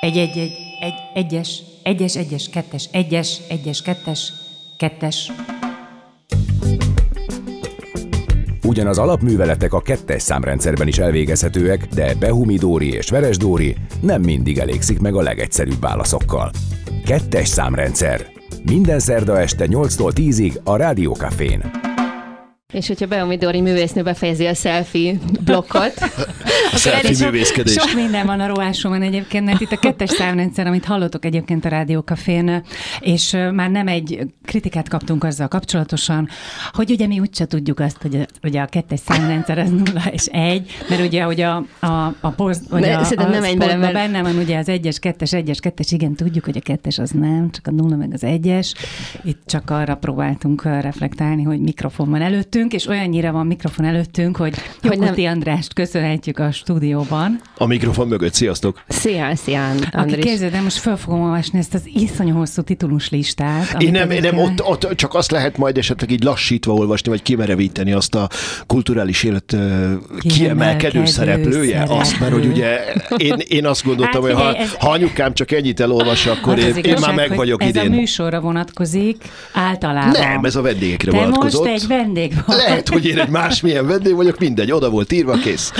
Egy, egy, egy, egy, egyes, egyes, egyes, kettes, egyes, egyes, kettes, kettes. Ugyan az alapműveletek a kettes számrendszerben is elvégezhetőek, de Behumidóri és Veresdóri nem mindig elégszik meg a legegyszerűbb válaszokkal. Kettes számrendszer. Minden szerda este 8-tól 10-ig a Rádiókafén. És hogyha Beomi Dori művésznő befejezi a selfie blokkot, selfie művészkedés. Sok minden van a rohásomon egyébként, mert itt a kettes számrendszer, amit hallottok egyébként a Rádiókafén, és már nem egy kritikát kaptunk azzal kapcsolatosan, hogy ugye mi úgyse tudjuk azt, hogy a, ugye a kettes számrendszer az nulla és egy, mert ugye hogy a, a, a post, vagy Ne, a, a nem egy bele, mert- benne van ugye az egyes, kettes, egyes, kettes, igen, tudjuk, hogy a kettes az nem, csak a nulla meg az egyes. Itt csak arra próbáltunk reflektálni, hogy mikrofon van előttünk, és olyannyira van mikrofon előttünk, hogy Hogy nem- Jokuti Andrást köszönhetjük a stúdióban. A mikrofon mögött, sziasztok! szia, szia, Aki Andris. képzeld, el, most fel fogom olvasni ezt az iszonyú hosszú titulus listát. Én nem, én nem ott, ott csak azt lehet majd esetleg így lassítva olvasni, vagy kimerevíteni azt a kulturális élet kiemelkedő Kiemelkedő szereplője. Azt, mert hogy ugye én, én azt gondoltam, Hát hogy ha, ez- ha anyukám csak ennyit elolvas, akkor Az én, az én igazság, már meg vagyok ez idén. a műsorra vonatkozik általában. Nem, ez a vendégekre Te vonatkozott. most egy vendég vagy. Lehet, hogy én egy másmilyen vendég vagyok, mindegy, oda volt írva, kész.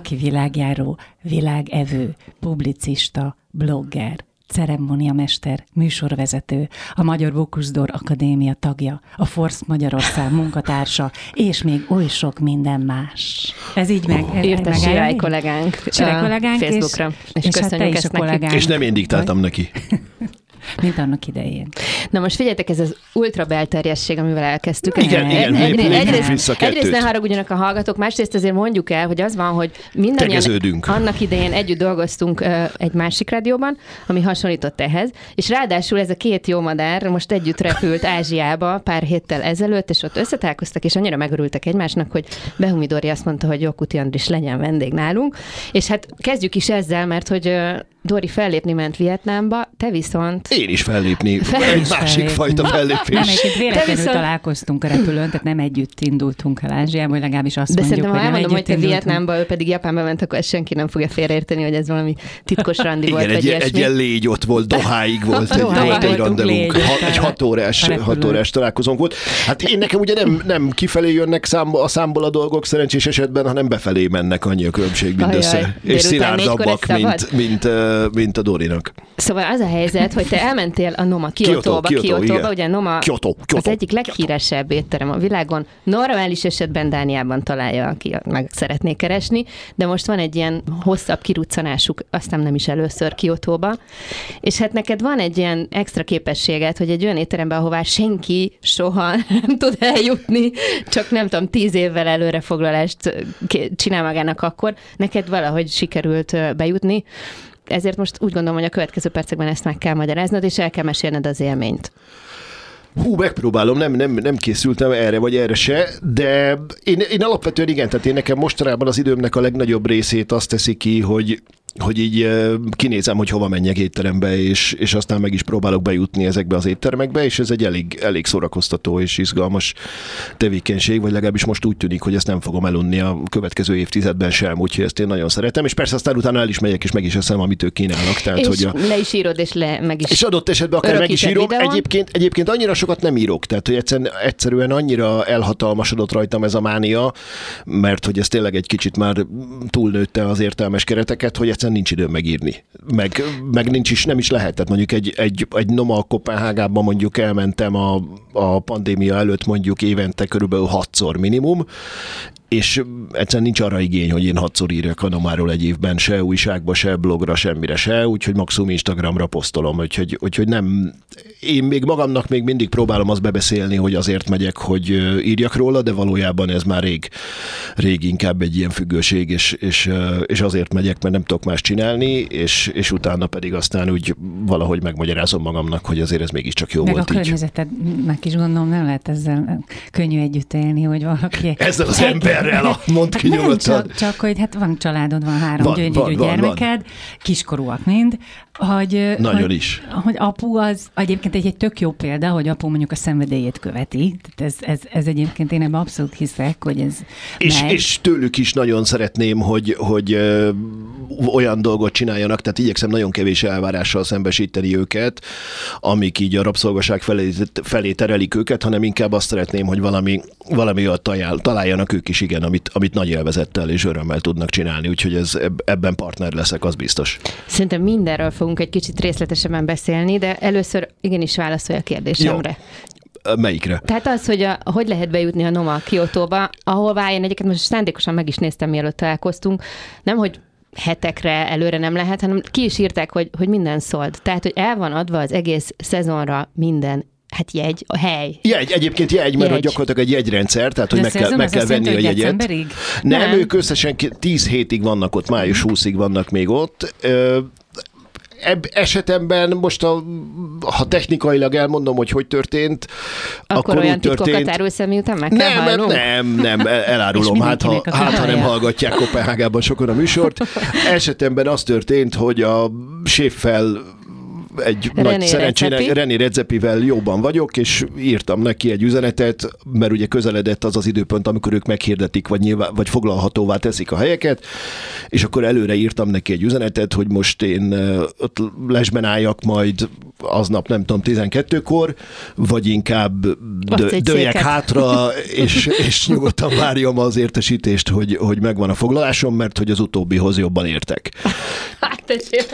Aki világjáró, világevő, publicista, blogger, ceremóniamester, műsorvezető, a Magyar Bókuszdor Akadémia tagja, a Force Magyarország munkatársa, és még oly sok minden más. Ez így meg. Írt a meg- Sirály kollégánk, Sirály kollégánk, és- Facebookra, és, és hát te köszönjük is ezt a kollégánk. És nem én diktáltam neki. Mint annak idején. Na most figyeljetek, ez az ultra belterjesség, amivel elkezdtük. Igen, Egy- igen, egy- lép- lépjünk egyrészt, vissza egyrészt ne haragudjanak a hallgatók, másrészt azért mondjuk el, hogy az van, hogy mindannyian annak idején együtt dolgoztunk ö, egy másik rádióban, ami hasonlított ehhez, és ráadásul ez a két jó madár most együtt repült Ázsiába pár héttel ezelőtt, és ott összetalálkoztak, és annyira megörültek egymásnak, hogy Behumi Dori azt mondta, hogy Jokuti Andris legyen vendég nálunk, és hát kezdjük is ezzel, mert hogy Dori fellépni ment Vietnámba, te viszont Én is fellépni. Fel egy is másik fellépni. fajta Nem, fellépés. egyébként véletlenül viszont- találkoztunk a repülőn, tehát nem együtt indultunk el Ázsiába, vagy legalábbis azt De mondjuk, hogy nem elmondom, hogy te. Vietnámba, ő pedig Japánba ment, akkor ezt senki nem fogja félreérteni, hogy ez valami titkos randi volt, Igen, vagy egy, egy ilyen légy ott volt, Doháig volt, egy, volt egy randevunk, ha, egy hat órás, hat órás találkozónk volt. Hát én nekem ugye nem, nem kifelé jönnek számba, a számból a dolgok szerencsés esetben, hanem befelé mennek annyi a különbség mindössze. Ajaj, és szilárdabbak, mint, mint, mint a Dorinak. Szóval az a helyzet, hogy te elmentél a Noma Kiotóba, Kiotóba, ugye Noma Kyoto, az Kyoto, egyik leghíresebb étterem a világon. Normális esetben Dániában találja, aki meg szeretné keresni, de most van egy ilyen hosszabb kiruccanásuk, aztán nem is először Kiotóba. És hát neked van egy ilyen extra képességed, hogy egy olyan étteremben, ahová senki soha nem tud eljutni, csak nem tudom, tíz évvel előre foglalást csinál magának akkor, neked valahogy sikerült bejutni. Ezért most úgy gondolom, hogy a következő percekben ezt meg kell magyaráznod, és el kell mesélned az élményt. Hú, megpróbálom, nem, nem, nem készültem erre vagy erre se, de én, én alapvetően igen, tehát én nekem mostanában az időmnek a legnagyobb részét azt teszi ki, hogy hogy így kinézem, hogy hova menjek étterembe, és, és aztán meg is próbálok bejutni ezekbe az éttermekbe, és ez egy elég, elég szórakoztató és izgalmas tevékenység, vagy legalábbis most úgy tűnik, hogy ezt nem fogom elunni a következő évtizedben sem, úgyhogy ezt én nagyon szeretem, és persze aztán utána el is megyek, és meg is eszem, amit ők kínálnak. Tehát, és hogy a, le is írod, és le meg is. és adott esetben akár meg is írom. videón? Egyébként, egyébként annyira sokat nem írok, tehát hogy egyszerűen, egyszerűen annyira elhatalmasodott rajtam ez a mánia, mert hogy ez tényleg egy kicsit már túlnőtte az értelmes kereteket, hogy egyszerűen nincs időm megírni. Meg, meg nincs is, nem is lehet. Tehát mondjuk egy, egy, egy Noma Kopenhágában mondjuk elmentem a, a pandémia előtt mondjuk évente körülbelül hatszor minimum, és egyszerűen nincs arra igény, hogy én hatszor írjak a Nomáról egy évben, se újságba, se blogra, semmire se, úgyhogy maximum Instagramra posztolom, úgyhogy, úgyhogy nem, én még magamnak még mindig próbálom azt bebeszélni, hogy azért megyek, hogy írjak róla, de valójában ez már rég, rég inkább egy ilyen függőség, és, és, és azért megyek, mert nem tudok más csinálni, és, és utána pedig aztán úgy valahogy megmagyarázom magamnak, hogy azért ez mégiscsak jó Meg a volt így. környezetednek is gondolom nem lehet ezzel könnyű együtt élni, hogy valaki... Ezzel az Egy- emberrel, a mondd ki Hát nyugodtan. csak, csak, hogy hát van családod, van három Van, gyöngyös van, van, gyermeked, kiskorúak mind, hogy, Nagyon hogy, is. Hogy apu az egyébként egy, egy tök jó példa, hogy apu mondjuk a szenvedélyét követi. Tehát ez, ez, ez egyébként én ebben abszolút hiszek, hogy ez És, megy. és tőlük is nagyon szeretném, hogy, hogy ö, olyan dolgot csináljanak, tehát igyekszem nagyon kevés elvárással szembesíteni őket, amik így a rabszolgaság felé, felé terelik őket, hanem inkább azt szeretném, hogy valami, valami olyat talál, találjanak ők is, igen, amit, amit nagy élvezettel és örömmel tudnak csinálni, úgyhogy ez, eb- ebben partner leszek, az biztos. Szerintem mindenről fogunk egy kicsit részletesebben beszélni, de először igenis válaszolj a kérdésemre. Ö, Melyikre? Tehát az, hogy a, hogy lehet bejutni a Noma Kiotóba, ahová én egyébként most szándékosan meg is néztem, mielőtt találkoztunk, nem, hogy hetekre előre nem lehet, hanem ki is írták, hogy, hogy minden szóld. Tehát, hogy el van adva az egész szezonra minden hát jegy, a hely. Jegy, egyébként jegy, mert Jegy. hogy gyakorlatilag egy jegyrendszer, tehát hogy De meg kell, meg kell venni a jegyet. decemberig? Nem, Nem. ők összesen ki- 10 hétig vannak ott, május 20-ig vannak még ott. Ebb esetemben most, a, ha technikailag elmondom, hogy hogy történt, Akkor, akkor olyan úgy történt, árulsz miután meg kell nem, hallnunk? nem, nem, el- elárulom, hát ha, hát ha nem hallgatják Kopenhágában sokan a műsort. Esetemben az történt, hogy a séffel egy René nagy szerencsének Redzepi. René Redzepivel jóban vagyok, és írtam neki egy üzenetet, mert ugye közeledett az az időpont, amikor ők meghirdetik, vagy, nyilván, vagy foglalhatóvá teszik a helyeket, és akkor előre írtam neki egy üzenetet, hogy most én ott lesben álljak majd aznap, nem tudom, 12-kor, vagy inkább dö, dőljek hátra, és, és nyugodtan várjam az értesítést, hogy, hogy megvan a foglalásom, mert hogy az utóbbihoz jobban értek. Hát.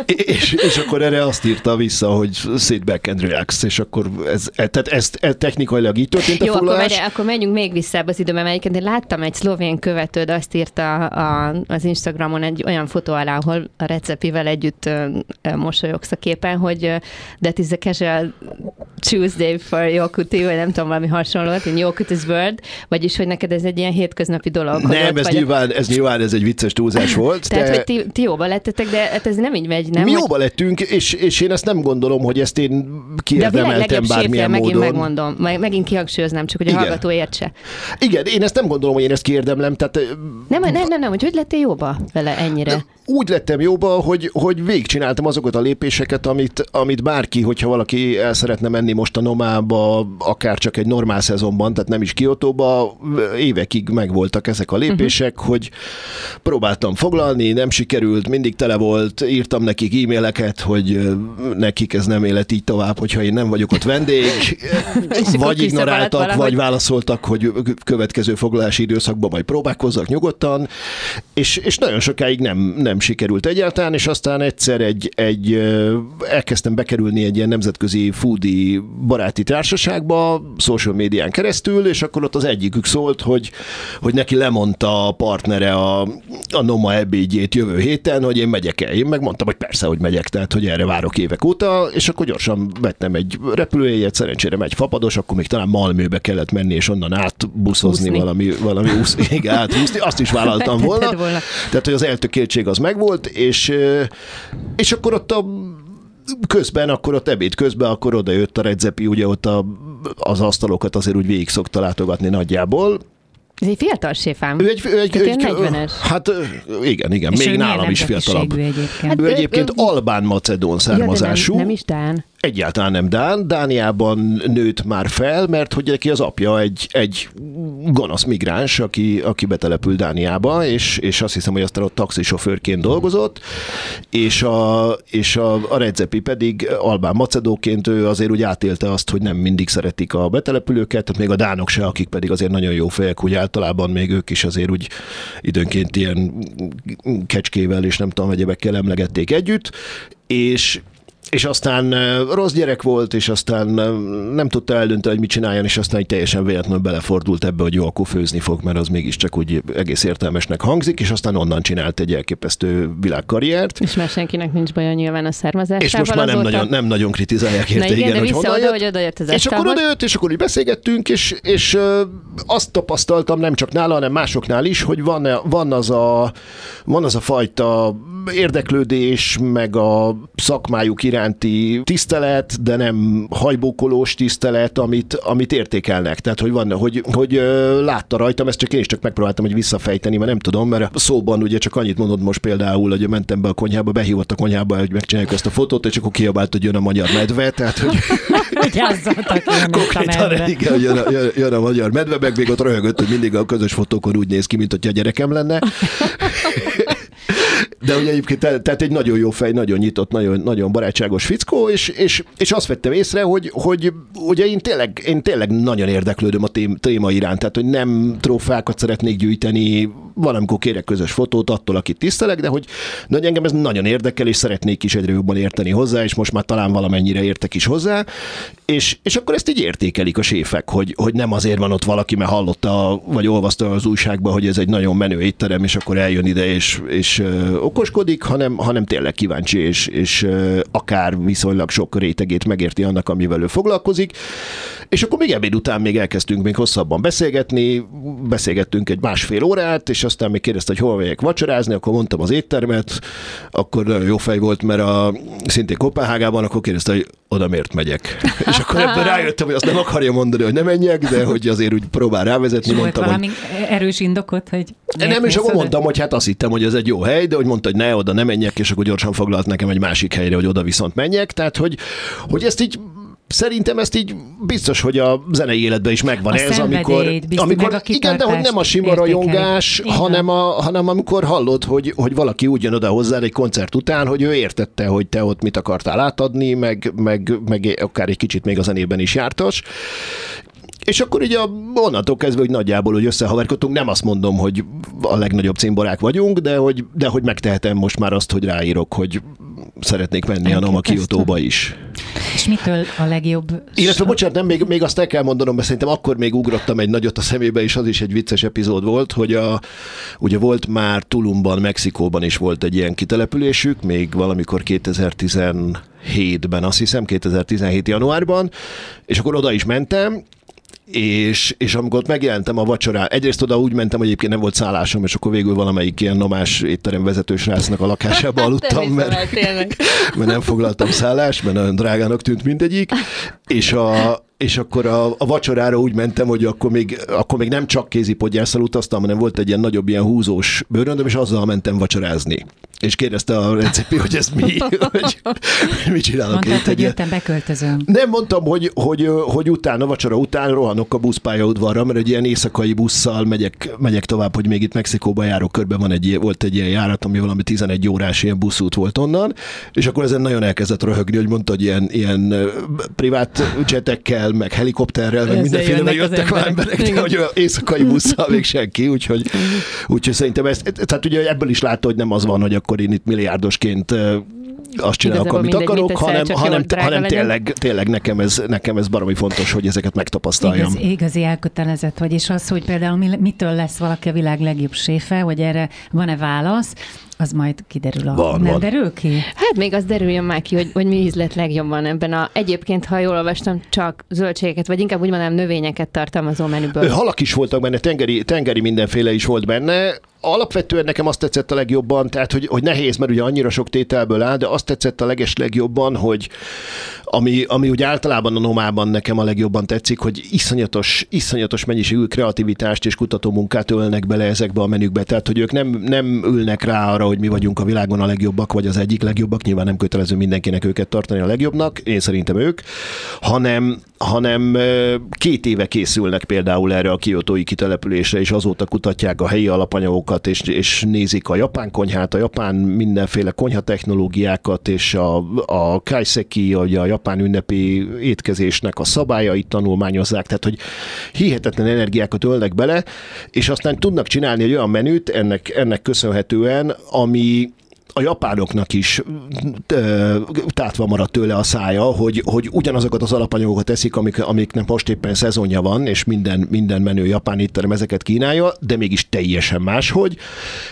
És, és akkor erre azt írta vissza, hogy sit back and relax, és akkor ez, e- tehát ezt e, technikailag így történt a Jó, akkor, foglalás. várjál, akkor menjünk még vissza az időben, mert egyébként én láttam egy szlovén követőd, azt írta a, az Instagramon egy olyan fotó alá, ahol a recepivel együtt mosolyogsz a képen, hogy that is a casual Tuesday for Yokuti, vagy nem tudom, valami hasonlót, in Yokuti's World, vagyis, hogy neked ez egy ilyen hétköznapi dolog. Nem, ez a- nyilván, ez nyilván ez egy vicces túlzás volt. Tehát, de... hogy ti, ti jóba lettetek, de hát ez nem így megy, nem? mi Hogy- jóba lettünk, és, és én ezt nem gondolom, hogy ezt én kiérdemeltem bármilyen megint módon. megmondom, meg, megint kihangsúlyoznám, csak hogy a Igen. hallgató értse. Igen, én ezt nem gondolom, hogy én ezt kiérdemlem, tehát Nem, nem, nem, nem, hogy hogy lettél jóba vele ennyire? úgy lettem jóba, hogy, hogy végigcsináltam azokat a lépéseket, amit, amit bárki, hogyha valaki el szeretne menni most a Nomába, akár csak egy normál szezonban, tehát nem is Kiotóba, évekig megvoltak ezek a lépések, uh-huh. hogy próbáltam foglalni, nem sikerült, mindig tele volt, írtam nekik e-maileket, hogy ö, nekik ez nem élet így tovább, hogyha én nem vagyok ott vendég, vagy ignoráltak, vagy válaszoltak, hogy következő foglalási időszakban majd próbálkozzak nyugodtan, és, és nagyon sokáig nem, nem sikerült egyáltalán, és aztán egyszer egy, egy elkezdtem bekerülni egy ilyen nemzetközi foodie baráti társaságba, social médián keresztül, és akkor ott az egyikük szólt, hogy, hogy neki lemondta a partnere a, a Noma ebédjét jövő héten, hogy én megyek el. Én megmondtam, hogy persze, hogy megyek, tehát hogy erre várok évek óta, és akkor gyorsan vettem egy repülőjegyet, szerencsére megy fapados, akkor még talán Malmöbe kellett menni, és onnan átbuszozni Úszni. valami, valami úsz, igen, átúszni, azt is vállaltam volna. Volna. Tehát, hogy az eltökéltség az megvolt, és, ö, és akkor ott a közben, akkor ott ebéd közben, akkor oda jött a redzepi, ugye ott a, az asztalokat azért úgy végig szokta látogatni nagyjából. Ez egy fiatal séfám. Ő egy, ő egy, egy ilyen 40-es. Hát igen, igen, És még nálam is fiatalabb. Egyébként. Hát Ő ő- egyébként ő- albán-macedón Ja, származású. nem, nem is Dán. Egyáltalán nem Dán. Dániában nőtt már fel, mert hogy neki az apja egy, egy gonosz migráns, aki, aki betelepült Dániába, és, és azt hiszem, hogy aztán ott taxisofőrként dolgozott, és a, és a, a Redzepi pedig albán macedóként ő azért úgy átélte azt, hogy nem mindig szeretik a betelepülőket, tehát még a dánok se, akik pedig azért nagyon jó fejek, úgy általában még ők is azért úgy időnként ilyen kecskével és nem tudom, egyebekkel emlegették együtt, és és aztán rossz gyerek volt, és aztán nem tudta eldönteni, hogy mit csináljon, és aztán egy teljesen véletlenül belefordult ebbe, hogy jó, akkor főzni fog, mert az mégiscsak úgy egész értelmesnek hangzik, és aztán onnan csinált egy elképesztő világkarriert. És már senkinek nincs baja nyilván a származásával És most már nem azóta. nagyon, nem nagyon kritizálják Na érte, igen, igen, de hogy honnan oda, hogy oda jött az És akkor asztalhoz. oda jött, és akkor úgy beszélgettünk, és, és azt tapasztaltam nem csak nála, hanem másoknál is, hogy van, van, az, a, van az a fajta érdeklődés, meg a szakmájuk iránti tisztelet, de nem hajbókolós tisztelet, amit, amit értékelnek. Tehát, hogy van, hogy, hogy látta rajtam, ezt csak én is csak megpróbáltam, hogy visszafejteni, mert nem tudom, mert a szóban ugye csak annyit mondod most például, hogy mentem be a konyhába, behívott a konyhába, hogy megcsináljuk ezt a fotót, és akkor kiabált, hogy jön a magyar medve, tehát, hogy konkrétan, igen, jön a, jön, jön a magyar medve, meg még ott röhögött, hogy mindig a közös fotókon úgy néz ki, mint hogyha a gyerekem lenne. De ugye egyébként tehát egy nagyon jó fej, nagyon nyitott, nagyon, nagyon barátságos fickó, és, és, és azt vettem észre, hogy, hogy ugye én tényleg, én tényleg nagyon érdeklődöm a téma iránt, tehát hogy nem trófákat szeretnék gyűjteni, valamikor kérek közös fotót attól, akit tisztelek, de hogy, hogy engem ez nagyon érdekel, és szeretnék is egyre jobban érteni hozzá, és most már talán valamennyire értek is hozzá, és, és akkor ezt így értékelik a séfek, hogy, hogy nem azért van ott valaki, mert hallotta, vagy olvasta az újságban, hogy ez egy nagyon menő étterem, és akkor eljön ide, és, és okoskodik, hanem, hanem tényleg kíváncsi, és, és akár viszonylag sok rétegét megérti annak, amivel ő foglalkozik. És akkor még ebéd után még elkezdtünk még hosszabban beszélgetni, beszélgettünk egy másfél órát, és aztán még kérdezte, hogy hol megyek vacsorázni, akkor mondtam az éttermet, akkor nagyon jó fej volt, mert a, szintén Kopenhágában, akkor kérdezte, hogy oda miért megyek. és akkor ebből rájöttem, hogy azt nem akarja mondani, hogy nem menjek, de hogy azért úgy próbál rávezetni. És mondtam, valami hogy... erős indokot, hogy Nem, és akkor mondtam, hogy hát azt hittem, hogy ez egy jó hely, de hogy mondta, hogy ne, oda nem menjek, és akkor gyorsan foglalt nekem egy másik helyre, hogy oda viszont menjek. Tehát, hogy, hogy ezt így Szerintem ezt így biztos, hogy a zenei életben is megvan a ez, amikor, amikor igen, de hogy nem a sima rajongás, hanem, a, hanem amikor hallod, hogy, hogy valaki úgy jön oda hozzá egy koncert után, hogy ő értette, hogy te ott mit akartál átadni, meg, meg, meg akár egy kicsit még a zenében is jártas, és akkor így a, onnantól kezdve, hogy nagyjából hogy összehaverkodtunk, nem azt mondom, hogy a legnagyobb cimborák vagyunk, de hogy, de hogy megtehetem most már azt, hogy ráírok, hogy szeretnék menni a Noma Kiotóba is. És mitől a legjobb? Illetve, bocsánat, nem, még, még azt el kell mondanom, mert szerintem akkor még ugrottam egy nagyot a szemébe, és az is egy vicces epizód volt, hogy a, ugye volt már Tulumban, Mexikóban is volt egy ilyen kitelepülésük, még valamikor 2017-ben, azt hiszem, 2017 januárban, és akkor oda is mentem, és, és amikor ott megjelentem a vacsorán, egyrészt oda úgy mentem, hogy egyébként nem volt szállásom, és akkor végül valamelyik ilyen nomás étterem vezetős srácnak a lakásába aludtam, mert, mert nem foglaltam szállást, mert nagyon drágának tűnt mindegyik, és a, és akkor a, a vacsorára úgy mentem, hogy akkor még, akkor még nem csak kézipodgyászal utaztam, hanem volt egy ilyen nagyobb, ilyen húzós bőröndöm, és azzal mentem vacsorázni. És kérdezte a recepi, hogy ez mi, hogy, hogy mit csinálok Mondtad, hogy jöttem, beköltözöm. Nem mondtam, hogy, hogy, hogy utána, vacsora után rohanok a buszpályaudvarra, mert egy ilyen éjszakai busszal megyek, megyek tovább, hogy még itt Mexikóba járok körbe, van egy, volt egy ilyen járat, ami valami 11 órás ilyen buszút volt onnan, és akkor ezen nagyon elkezdett röhögni, hogy mondta, hogy ilyen, ilyen privát jetekkel repülővel, meg helikopterrel, meg mindenféle jöttek már emberek, de hogy éjszakai busszal még senki, úgyhogy, úgyhogy szerintem ez, tehát ugye ebből is látta, hogy nem az van, hogy akkor én itt milliárdosként azt csinálok, amit mindegy, akarok, hanem, hanem, hanem tényleg, tényleg nekem, ez, nekem ez baromi fontos, hogy ezeket megtapasztaljam. Igaz, igazi elkötelezett vagy, és az, hogy például mitől lesz valaki a világ legjobb séfe, hogy erre van-e válasz, az majd kiderül a... Van, nem van. derül ki? Hát még az derüljön már ki, hogy, hogy mi ízlet legjobban ebben a... Egyébként, ha jól olvastam, csak zöldségeket, vagy inkább úgy mondanám növényeket tartalmazó menüből. Halak is voltak benne, tengeri, tengeri mindenféle is volt benne alapvetően nekem azt tetszett a legjobban, tehát hogy, hogy nehéz, mert ugye annyira sok tételből áll, de azt tetszett a leges legjobban, hogy ami, ami úgy általában a nomában nekem a legjobban tetszik, hogy iszonyatos, iszonyatos mennyiségű kreativitást és kutatómunkát ölnek bele ezekbe a menükbe. Tehát, hogy ők nem, nem ülnek rá arra, hogy mi vagyunk a világon a legjobbak, vagy az egyik legjobbak, nyilván nem kötelező mindenkinek őket tartani a legjobbnak, én szerintem ők, hanem, hanem két éve készülnek például erre a kiotói kitelepülésre, és azóta kutatják a helyi alapanyagokat, és, és nézik a japán konyhát, a japán mindenféle konyha technológiákat, és a, a kaiseki, a japán ünnepi étkezésnek a szabályait tanulmányozzák, tehát hogy hihetetlen energiákat ölnek bele, és aztán tudnak csinálni egy olyan menüt ennek, ennek köszönhetően, ami, a japánoknak is tátva maradt tőle a szája, hogy, hogy ugyanazokat az alapanyagokat teszik, amik, amiknek most éppen szezonja van, és minden, minden menő japán étterem ezeket kínálja, de mégis teljesen máshogy,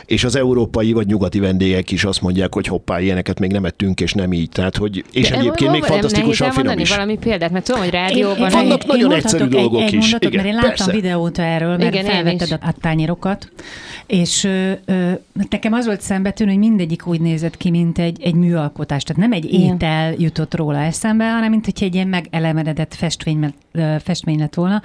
és az európai vagy nyugati vendégek is azt mondják, hogy hoppá, ilyeneket még nem ettünk, és nem így. Tehát, hogy, és de egyébként még fantasztikusan finom is. valami példát, mert tudom, hogy rádióban... Én, vannak én, nagyon én egyszerű dolgok egy, egy is. Mondatot, igen, mert én láttam persze. videót erről, mert Igen, felvetted a tányérokat, és ö, ö, nekem az volt szembetűnő, hogy mindegyik úgy nézett ki, mint egy, egy műalkotás. Tehát nem egy Igen. étel jutott róla eszembe, hanem mint hogy egy ilyen megelemeredett festmény, ö, festmény lett volna.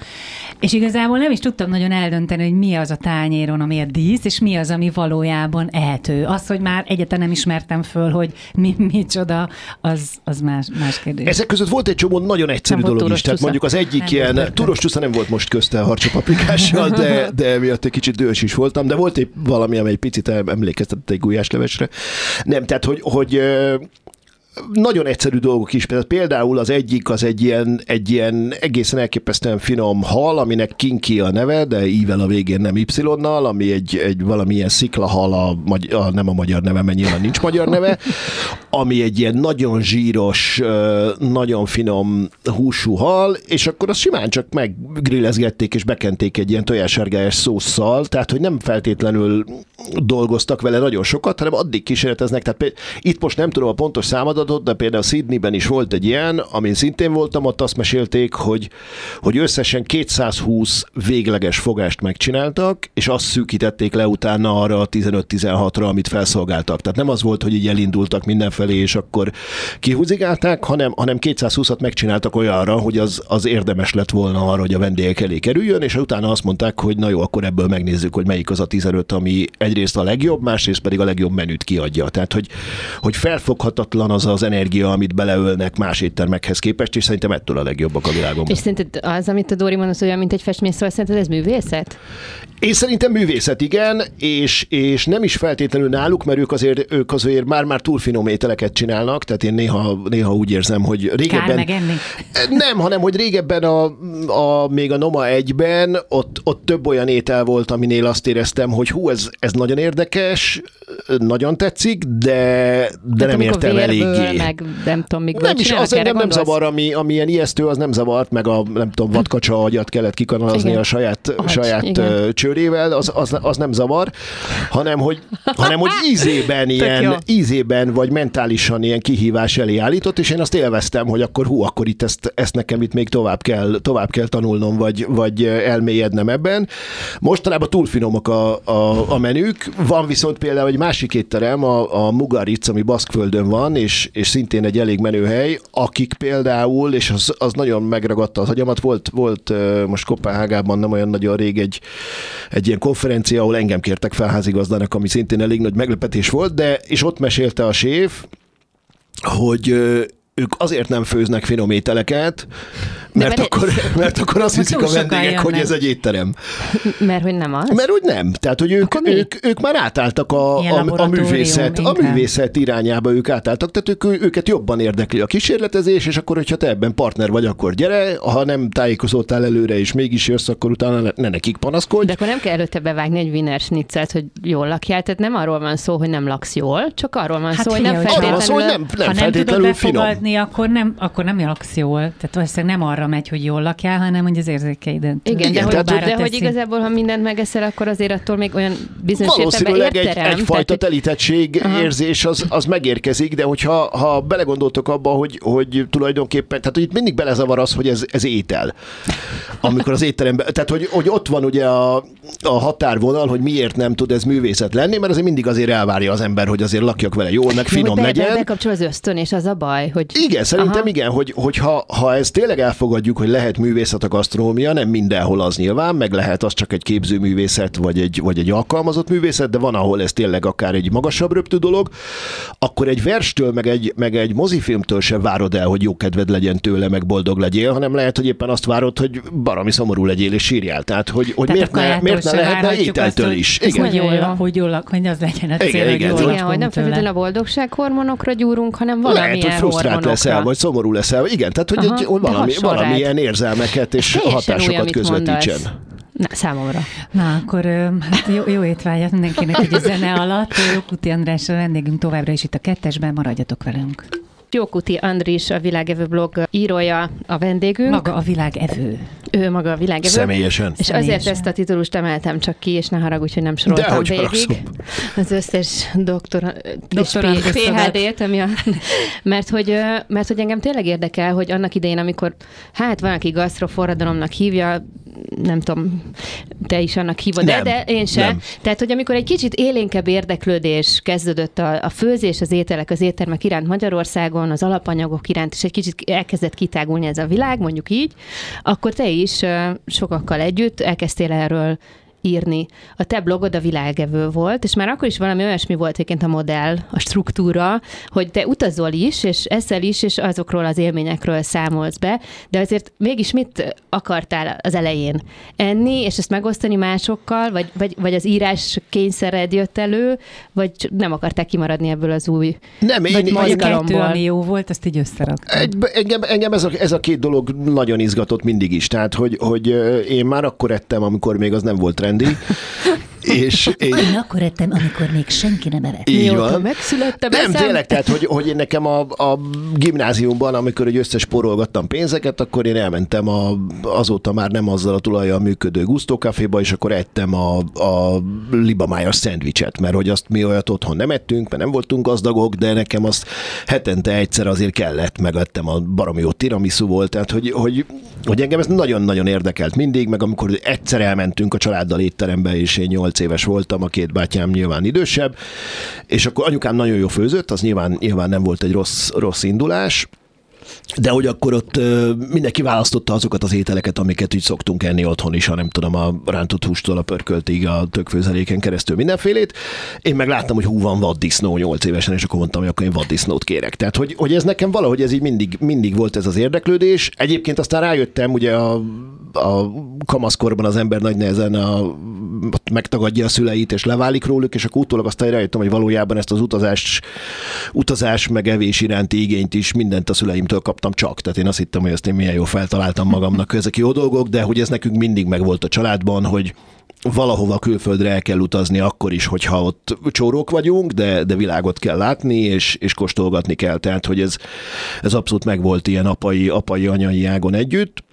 És igazából nem is tudtam nagyon eldönteni, hogy mi az a tányéron, ami a dísz, és mi az, ami valójában ehető. Az, hogy már egyáltalán nem ismertem föl, hogy mi, micsoda, az, az más, más kérdés. Ezek között volt egy csomó nagyon egyszerű Nem dolog is. Tehát mondjuk az egyik Nem ilyen, volt. túros csúsza nem volt most közte a harcsapaprikással, de, de miatt egy kicsit dühös is voltam, de volt egy valami, amely egy picit emlékeztetett egy gulyáslevesre. Nem, tehát hogy, hogy nagyon egyszerű dolgok is. Például- az egyik az egy ilyen, egy ilyen egészen elképesztően finom hal, aminek kinki a neve, de ível a végén nem Y-nal, ami egy, egy valamilyen sziklahal, a, magy- a, nem a magyar neve, mert nyilván nincs magyar neve, ami egy ilyen nagyon zsíros, nagyon finom húsú hal, és akkor azt simán csak meggrillezgették és bekenték egy ilyen tojássárgályás szószal, tehát hogy nem feltétlenül dolgoztak vele nagyon sokat, hanem addig kísérleteznek. Tehát itt most nem tudom a pontos számadatot, de például Sydneyben is volt egy ilyen, amin szintén voltam, ott azt mesélték, hogy, hogy összesen 220 végleges fogást megcsináltak, és azt szűkítették le utána arra a 15-16-ra, amit felszolgáltak. Tehát nem az volt, hogy így elindultak mindenfelé, és akkor kihúzigálták, hanem, hanem 220-at megcsináltak olyanra, hogy az, az érdemes lett volna arra, hogy a vendégek elé kerüljön, és utána azt mondták, hogy na jó, akkor ebből megnézzük, hogy melyik az a 15, ami egyrészt a legjobb, másrészt pedig a legjobb menüt kiadja. Tehát, hogy, hogy felfoghatatlan az az energia, amit beleölnek más éttermekhez képest, és szerintem ettől a legjobbak a világon. És szerinted az, amit a Dóri mondott, hogy olyan, mint egy festmény, szóval szerinted ez művészet? Én szerintem művészet igen, és, és nem is feltétlenül náluk, mert ők azért, ők azért már-már túl finom ételeket csinálnak, tehát én néha, néha úgy érzem, hogy Kár régebben... megenni? Nem, hanem hogy régebben a, a, még a Noma 1-ben ott, ott több olyan étel volt, aminél azt éreztem, hogy hú, ez, ez nagyon érdekes, nagyon tetszik, de, de nem amikor értem vérből, meg nem tudom, mikből Nem is, az engem nem zavar, ami, ami ilyen ijesztő, az nem zavart, meg a nem tudom, vadkacsa agyat kellett kikanalazni Igen. a saját, Agy, saját igen. csőrével, az, az, az, nem zavar, hanem hogy, hanem, hogy ízében, jó. ilyen, ízében vagy mentálisan ilyen kihívás elé állított, és én azt élveztem, hogy akkor hú, akkor itt ezt, ezt nekem itt még tovább kell, tovább kell tanulnom, vagy, vagy elmélyednem ebben. Mostanában túl finomok a, a, a menük. Van viszont például egy másik étterem, a, a Mugaric, ami Baszkföldön van, és, és szintén egy elég menő hely, akik például, és az, az nagyon megragadta az agyamat, volt, volt most Kopenhágában nem olyan nagyon rég egy, egy ilyen konferencia, ahol engem kértek fel házigazdának, ami szintén elég nagy meglepetés volt, de és ott mesélte a séf, hogy ők azért nem főznek finom ételeket, mert, mert- akkor, mert akkor azt hiszik a vendégek, hogy ez egy étterem. Mert hogy nem az? Mert úgy nem. Tehát, hogy ők, ők, ők már átálltak a, a, a, művészet, a inkább. művészet irányába ők átálltak, tehát ők, őket jobban érdekli a kísérletezés, és akkor, hogyha te ebben partner vagy, akkor gyere, ha nem tájékozódtál előre, és mégis jössz, akkor utána ne, ne nekik panaszkodj. De akkor nem kell előtte bevágni egy Wiener Schnitzelt, hogy jól lakjál, tehát nem arról van szó, hogy nem laksz jól, csak arról van Hát szó, hogy nem figyelj, Arról van szó, hogy feltétlenül... nem, nem ha nem tudod feltétlenül befogadni, akkor nem, akkor nem laksz jól. Tehát valószínűleg nem arra megy, hogy jól lakjál, hanem hogy az érzékeiden. Igen, de, hogy, de, hogy igazából, ha mindent megeszel, akkor azért attól még olyan bizonyos Valószínűleg egy, egyfajta tehát, telítettség érzés az, az megérkezik, de hogyha ha belegondoltok abba, hogy, hogy tulajdonképpen, tehát hogy itt mindig belezavar az, hogy ez, ez étel. Amikor az étteremben, tehát hogy, hogy ott van ugye a, a határvonal, hogy miért nem tud ez művészet lenni, mert azért mindig azért elvárja az ember, hogy azért lakjak vele jól, meg de finom be, legyen. Be, bekapcsol az ösztön, és az a baj, hogy... Igen, szerintem Aha. igen, hogy, hogy ha, ha ezt tényleg elfogadjuk, hogy lehet művészet a gasztronómia, nem mindenhol az nyilván, meg lehet az csak egy képzőművészet, vagy egy, vagy egy alkalmazott művészet, de van, ahol ez tényleg akár egy magasabb röptű dolog, akkor egy verstől, meg egy, meg egy mozifilmtől sem várod el, hogy jó kedved legyen tőle, meg boldog legyél, hanem lehet, hogy éppen azt várod, hogy baromi szomorú legyél és sírjál. Tehát, hogy, hogy Tehát miért, ne, miért ne lehetne ételtől azt, hogy- is. Igen. nagyon Hogy jó, jól- hogy jól hogy az legyen a cél, Igen, hogy igen. jól Igen, Igen, hogy nem feltétlenül a boldogsághormonokra gyúrunk, hanem valamilyen Lehet, hogy hormonokra. leszel, vagy szomorú leszel. Igen, tehát, hogy, Aha, egy, hogy valami, valamilyen érzelmeket és Teljesen új, hatásokat amit közvetítsen. mondasz. Na, számomra. Na, akkor hát jó, jó étvágyat mindenkinek a zene alatt. Jókuti András a vendégünk továbbra is itt a kettesben, maradjatok velünk. Jókuti Andris, a Világevő blog írója a vendégünk. Maga a világ evő. Ő maga a világevő. Személyesen. És Személyesen. azért ezt a titulust emeltem csak ki, és ne haragudj, hogy nem soroltam Dehogy végig. haragszom. Az összes doktor, Doktorandus és PHD-t, ami a, mert, hogy, mert hogy engem tényleg érdekel, hogy annak idején, amikor hát van, aki gasztroforradalomnak hívja, nem tudom, te is annak hívod, de, Nem, de én sem. nem. Tehát, hogy amikor egy kicsit élénkebb érdeklődés kezdődött a, a főzés, az ételek, az éttermek iránt Magyarországon, az alapanyagok iránt, és egy kicsit elkezdett kitágulni ez a világ, mondjuk így, akkor te is sokakkal együtt elkezdtél erről írni. A te blogod a világevő volt, és már akkor is valami olyasmi volt egyébként a modell, a struktúra, hogy te utazol is, és eszel is, és azokról az élményekről számolsz be, de azért mégis mit akartál az elején? Enni, és ezt megosztani másokkal, vagy, vagy, vagy az írás kényszered jött elő, vagy nem akartál kimaradni ebből az új Nem, én, Vagy mozgalomból. kettő, ami jó volt, azt így összeraktam. Egy, engem, engem ez, a, ez a két dolog nagyon izgatott mindig is. Tehát, hogy, hogy én már akkor ettem, amikor még az nem volt Bendy és, és Én akkor ettem, amikor még senki nem evett. így Mióta van. megszülettem, Nem, eszem. tényleg, tehát, hogy, hogy én nekem a, a gimnáziumban, amikor egy összesporolgattam pénzeket, akkor én elmentem a, azóta már nem azzal a tulajjal működő Gusto Caféba, és akkor ettem a, a libamájas szendvicset, mert hogy azt mi olyat otthon nem ettünk, mert nem voltunk gazdagok, de nekem azt hetente egyszer azért kellett, megettem a baromi jó tiramisu volt, tehát hogy, hogy, hogy engem ez nagyon-nagyon érdekelt mindig, meg amikor egyszer elmentünk a családdal étterembe, és én nyolc éves voltam, a két bátyám nyilván idősebb, és akkor anyukám nagyon jó főzött, az nyilván, nyilván nem volt egy rossz, rossz indulás, de hogy akkor ott mindenki választotta azokat az ételeket, amiket úgy szoktunk enni otthon is, ha nem tudom, a rántott hústól a pörköltig, a tökfőzeléken keresztül mindenfélét. Én meg láttam, hogy hú, van vaddisznó 8 évesen, és akkor mondtam, hogy akkor én vaddisznót kérek. Tehát, hogy, hogy ez nekem valahogy ez így mindig, mindig volt ez az érdeklődés. Egyébként aztán rájöttem, ugye a, a kamaszkorban az ember nagy nehezen a, megtagadja a szüleit, és leválik róluk, és akkor utólag aztán rájöttem, hogy valójában ezt az utazás, utazás meg evés iránti igényt is mindent a szüleimtől kaptam csak. Tehát én azt hittem, hogy ezt én milyen jó feltaláltam magamnak, ezek jó dolgok, de hogy ez nekünk mindig megvolt a családban, hogy valahova külföldre el kell utazni akkor is, hogyha ott csórók vagyunk, de, de világot kell látni, és, és kóstolgatni kell. Tehát, hogy ez, ez abszolút megvolt ilyen apai, apai, anyai ágon együtt.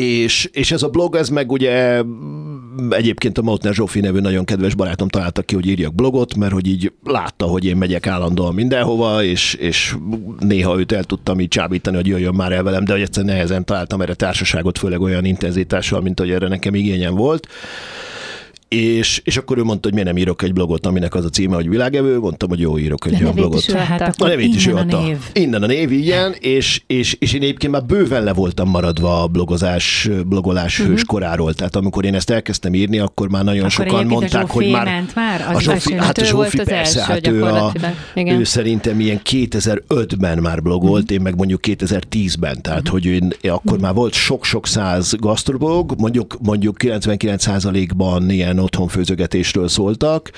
És, és ez a blog, ez meg ugye mm, egyébként a Mautner Zsófi nevű nagyon kedves barátom találta ki, hogy írjak blogot, mert hogy így látta, hogy én megyek állandóan mindenhova, és, és néha őt el tudtam így csábítani, hogy jöjjön már el velem, de hogy egyszer nehezen találtam erre társaságot, főleg olyan intenzitással, mint hogy erre nekem igényem volt. És, és akkor ő mondta, hogy miért nem írok egy blogot, aminek az a címe, hogy világevő. Mondtam, hogy jó, írok egy De olyan blogot. is Hát akkor A nevét is ő adta. név. Innen a név, igen, és, és, és én egyébként már bőven le voltam maradva a blogozás, blogolás hős koráról. Tehát amikor én ezt elkezdtem írni, akkor már nagyon Akkor sokan mondták, hogy már... már? Az a Zsófi, hát a Zsófi az persze, első hát ő, a. Igen. ő szerintem ilyen 2005-ben már blogolt, én meg mondjuk 2010-ben, tehát hogy én, akkor már volt sok-sok száz gasztroblog, mondjuk, mondjuk 99%-ban ilyen otthonfőzögetésről szóltak,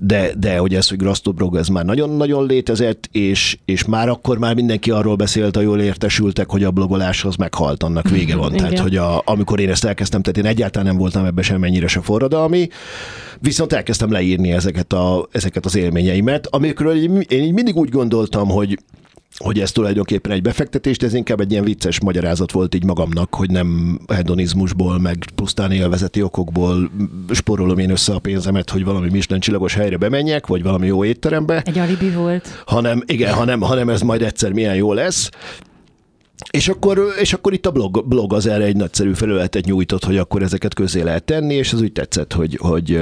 de, de hogy ez, hogy gasztroblog, ez már nagyon-nagyon létezett, és, és már akkor már mindenki arról beszélt, ha jól értesültek, hogy a blogolás az meghalt, annak vége van. Tehát, Igen. hogy a, amikor én ezt elkezdtem, tehát én egyáltalán nem voltam ebben semmennyire se forradalmi, viszont elkezdtem leírni ezeket, a, ezeket az élményeimet, amikről én így mindig úgy gondoltam, hogy hogy ez tulajdonképpen egy befektetés, de ez inkább egy ilyen vicces magyarázat volt így magamnak, hogy nem hedonizmusból, meg pusztán élvezeti okokból sporolom én össze a pénzemet, hogy valami Michelin csillagos helyre bemenjek, vagy valami jó étterembe, Egy alibi volt. hanem, igen, hanem, hanem ez majd egyszer milyen jó lesz. És akkor, és akkor itt a blog, blog az erre egy nagyszerű felületet nyújtott, hogy akkor ezeket közé lehet tenni, és az úgy tetszett, hogy, hogy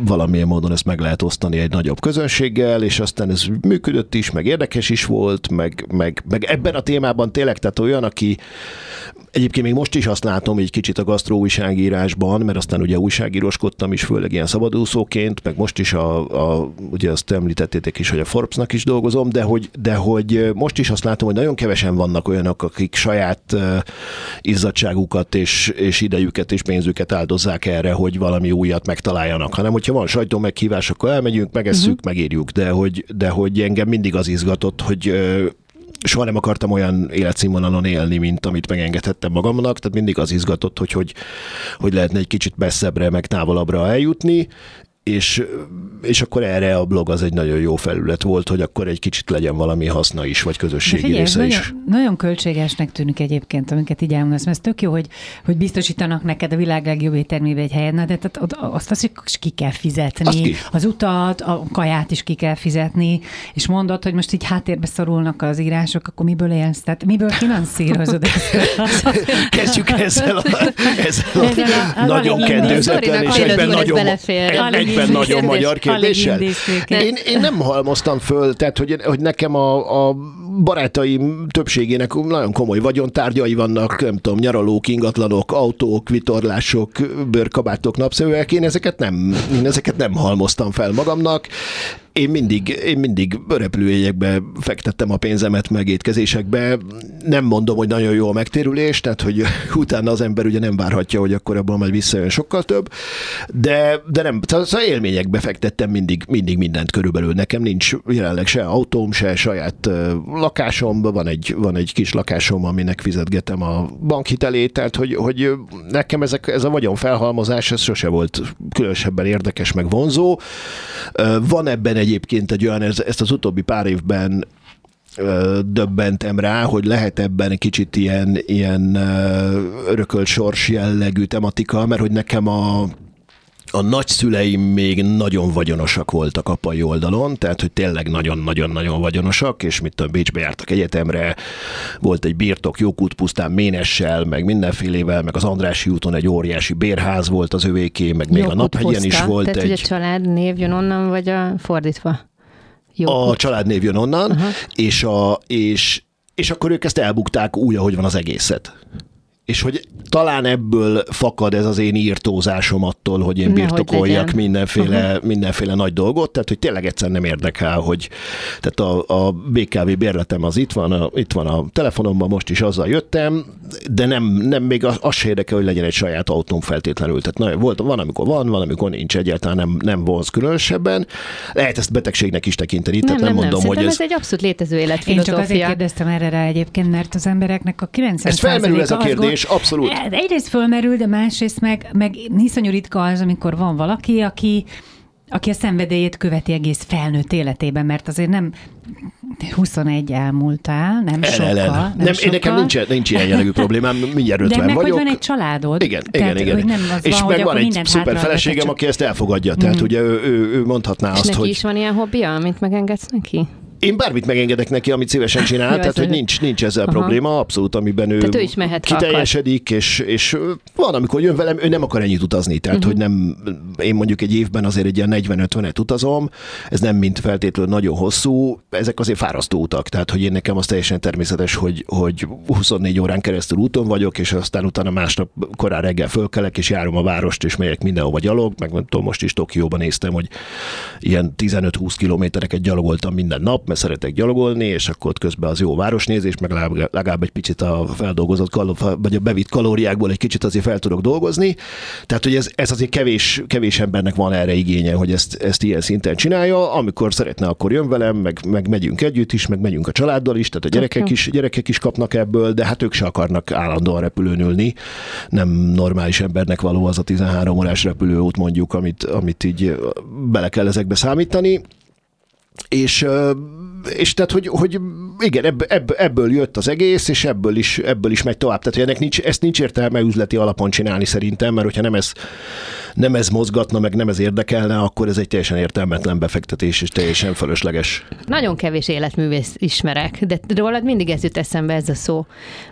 valamilyen módon ezt meg lehet osztani egy nagyobb közönséggel, és aztán ez működött is, meg érdekes is volt, meg, meg, meg ebben a témában tényleg, tehát olyan, aki Egyébként még most is azt látom egy kicsit a gasztró újságírásban, mert aztán ugye újságíróskodtam is, főleg ilyen szabadúszóként, meg most is a, a ugye azt említettétek is, hogy a Forbesnak is dolgozom, de hogy, de hogy most is azt látom, hogy nagyon kevesen vannak olyanok, akik saját izzadságukat és, és idejüket és pénzüket áldozzák erre, hogy valami újat megtaláljanak, hanem hogyha van sajtó meghívás, akkor elmegyünk, megesszük, uh-huh. megírjuk, de hogy, de hogy engem mindig az izgatott, hogy soha nem akartam olyan életszínvonalon élni, mint amit megengedhettem magamnak, tehát mindig az izgatott, hogy hogy, hogy lehetne egy kicsit messzebbre, meg távolabbra eljutni, és, és akkor erre a blog az egy nagyon jó felület volt, hogy akkor egy kicsit legyen valami haszna is, vagy közösségi figyelj, része nagyon, is. Nagyon költségesnek tűnik egyébként, amiket így elmondasz, mert ez tök jó, hogy, hogy biztosítanak neked a világ legjobb éttermébe egy helyen, de tehát azt azt is ki kell fizetni, Azt ki. az utat, a kaját is ki kell fizetni, és mondod, hogy most így háttérbe szorulnak az írások, akkor miből élsz? Tehát miből finanszírozod ezt? Kezdjük ezzel a, ezzel a, Ezzel a- a nagyon indísz. és egyben nagyon, belefér. egy- Indísz nagyon kérdés. magyar kérdéssel. Én, én nem halmoztam föl, tehát hogy, hogy nekem a, a barátaim többségének nagyon komoly vagyontárgyai vannak, nem tudom, nyaralók, ingatlanok, autók, vitorlások, bőrkabátok, napszövőek. Én ezeket nem, én ezeket nem halmoztam fel magamnak. Én mindig, én mindig repülőjegyekbe fektettem a pénzemet, meg étkezésekbe. Nem mondom, hogy nagyon jó a megtérülés, tehát hogy utána az ember ugye nem várhatja, hogy akkor abban majd visszajön sokkal több, de, de nem, szóval élményekbe fektettem mindig, mindig mindent körülbelül. Nekem nincs jelenleg se autóm, se saját lakásom, van egy, van egy kis lakásom, aminek fizetgetem a bankhitelét, tehát hogy, hogy nekem ezek, ez a vagyonfelhalmozás, ez sose volt különösebben érdekes, meg vonzó. Van ebben egyébként egy olyan, ez, ezt az utóbbi pár évben döbbentem rá, hogy lehet ebben egy kicsit ilyen, ilyen örökölt sors jellegű tematika, mert hogy nekem a a nagyszüleim még nagyon vagyonosak voltak apai oldalon, tehát hogy tényleg nagyon-nagyon-nagyon vagyonosak, és mit tudom, Bécsbe jártak egyetemre, volt egy birtok Jókút pusztán Ménessel, meg mindenfélével, meg az Andrási úton egy óriási bérház volt az övéké, meg még a Jókut Naphegyen is hozta, volt Tehát, egy... hogy a család név jön onnan, vagy a fordítva? Jó. A családnév jön onnan, uh-huh. és, a, és, és akkor ők ezt elbukták úgy, ahogy van az egészet. És hogy talán ebből fakad ez az én írtózásom attól, hogy én birtokoljak mindenféle, uh-huh. mindenféle nagy dolgot, tehát hogy tényleg egyszer nem érdekel, hogy tehát a, a BKV bérletem az itt van, a, itt van a telefonomban, most is azzal jöttem, de nem, nem még az, az se érdekel, hogy legyen egy saját autóm feltétlenül. Tehát na, volt, van, amikor van, van, amikor nincs egyáltalán nem, nem vonz különösebben. Lehet ezt betegségnek is tekinteni, nem, tehát nem, nem, nem, mondom, hogy ez, ez egy abszolút létező Én csak azért életfilozófia. kérdeztem erre rá egyébként, mert az embereknek a 90 Ez felmerül ez a kérdés, abszolút. Egyrészt fölmerül, de másrészt meg, meg iszonyú ritka az, amikor van valaki, aki aki a szenvedélyét követi egész felnőtt életében, mert azért nem 21 elmúltál, nem El, sokkal. el, el. Nem, Nem, én sokkal. nekem nincs, nincs ilyen jellegű problémám, mindjárt de 50 meg, vagyok. hogy van egy családod. Igen, tehát, igen, igen. Hogy nem az és van, hogy meg van egy szuper feleségem, csak- aki ezt elfogadja. Tehát ugye ő, ő, ő mondhatná És azt, neki hogy is van ilyen hobbija, amit megengedsz neki? Én bármit megengedek neki, amit szívesen csinál, Jó, tehát hogy nincs, nincs ezzel Aha. probléma, abszolút, amiben ő, Tehát ő is mehet, kiteljesedik, és, és van, amikor jön velem, ő nem akar ennyit utazni, tehát Mhm. hogy nem, én mondjuk egy évben azért egy ilyen 40-50-et utazom, ez nem mint feltétlenül nagyon hosszú, ezek azért fárasztó utak, tehát hogy én nekem az teljesen természetes, hogy, hogy 24 órán keresztül úton vagyok, és aztán utána másnap korán reggel fölkelek, és járom a várost, és megyek mindenhova gyalog, meg nem tudom, most is Tokióban néztem, hogy ilyen 15-20 kilométereket gyalogoltam minden nap, mert szeretek gyalogolni, és akkor ott közben az jó városnézés, meg legalább, legalább egy picit a feldolgozott, kalor, vagy a bevitt kalóriákból egy kicsit azért fel tudok dolgozni. Tehát, hogy ez, ez azért kevés, kevés embernek van erre igénye, hogy ezt, ezt ilyen szinten csinálja. Amikor szeretne, akkor jön velem, meg, meg megyünk együtt is, meg megyünk a családdal is, tehát a gyerekek is, gyerekek is kapnak ebből, de hát ők se akarnak állandóan repülőn ülni. Nem normális embernek való az a 13 órás repülőút mondjuk, amit, amit így bele kell ezekbe számítani. És, és tehát, hogy, hogy igen, ebb, ebb, ebből jött az egész, és ebből is, ebből is megy tovább. Tehát, hogy ennek nincs, ezt nincs értelme üzleti alapon csinálni szerintem, mert hogyha nem ez, nem ez mozgatna, meg nem ez érdekelne, akkor ez egy teljesen értelmetlen befektetés, és teljesen fölösleges. Nagyon kevés életművész ismerek, de rólad mindig ez jut eszembe ez a szó.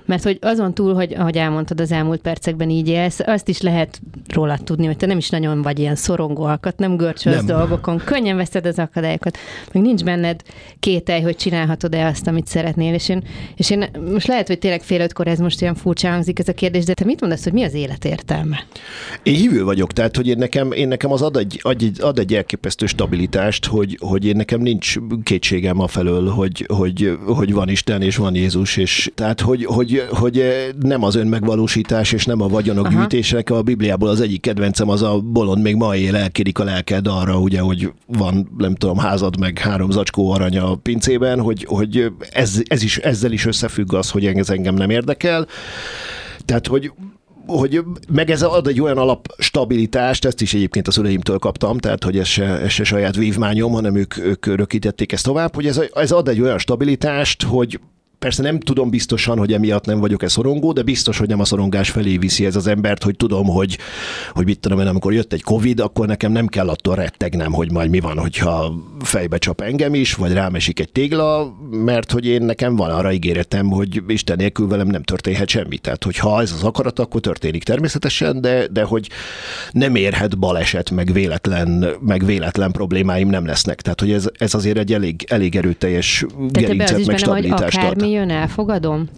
Mert hogy azon túl, hogy ahogy elmondtad, az elmúlt percekben így élsz, azt is lehet rólad tudni, hogy te nem is nagyon vagy ilyen szorongó alkat, nem görcsölsz dolgokon, könnyen veszed az akadályokat, meg nincs benned kételj, hogy csinálhatod-e azt, amit szeretnél. És én, és én most lehet, hogy tényleg fél ötkor ez most ilyen furcsa hangzik ez a kérdés, de te mit mondasz, hogy mi az élet értelme? Én hívő vagyok, tehát hogy én nekem, én nekem az ad egy, ad egy, ad egy elképesztő stabilitást, hogy, hogy én nekem nincs kétségem a felől, hogy, hogy, hogy van Isten és van Jézus, és tehát hogy, hogy, hogy nem az önmegvalósítás és nem a vagyonok Aha. gyűjtések. A Bibliából az egyik kedvencem az a bolond még ma él, elkérik a lelked arra, ugye, hogy van, nem tudom, házad meg három zacskó arany a pincében, hogy, hogy ez, ez is, ezzel is összefügg az, hogy ez engem nem érdekel. Tehát, hogy hogy meg ez ad egy olyan alapstabilitást, ezt is egyébként a szüleimtől kaptam, tehát hogy ez se, ez se saját vívmányom, hanem ők, ők örökítették ezt tovább, hogy ez, ez ad egy olyan stabilitást, hogy Persze nem tudom biztosan, hogy emiatt nem vagyok-e szorongó, de biztos, hogy nem a szorongás felé viszi ez az embert, hogy tudom, hogy, hogy mit tudom én, amikor jött egy Covid, akkor nekem nem kell attól rettegnem, hogy majd mi van, hogyha fejbe csap engem is, vagy rám esik egy tégla, mert hogy én nekem van arra ígéretem, hogy Isten nélkül velem nem történhet semmi. Tehát, hogy ha ez az akarat, akkor történik természetesen, de, de hogy nem érhet baleset, meg véletlen, meg véletlen problémáim nem lesznek. Tehát, hogy ez, ez azért egy elég, elég erőteljes gerincet, meg stabilitást ad jön, elfogadom?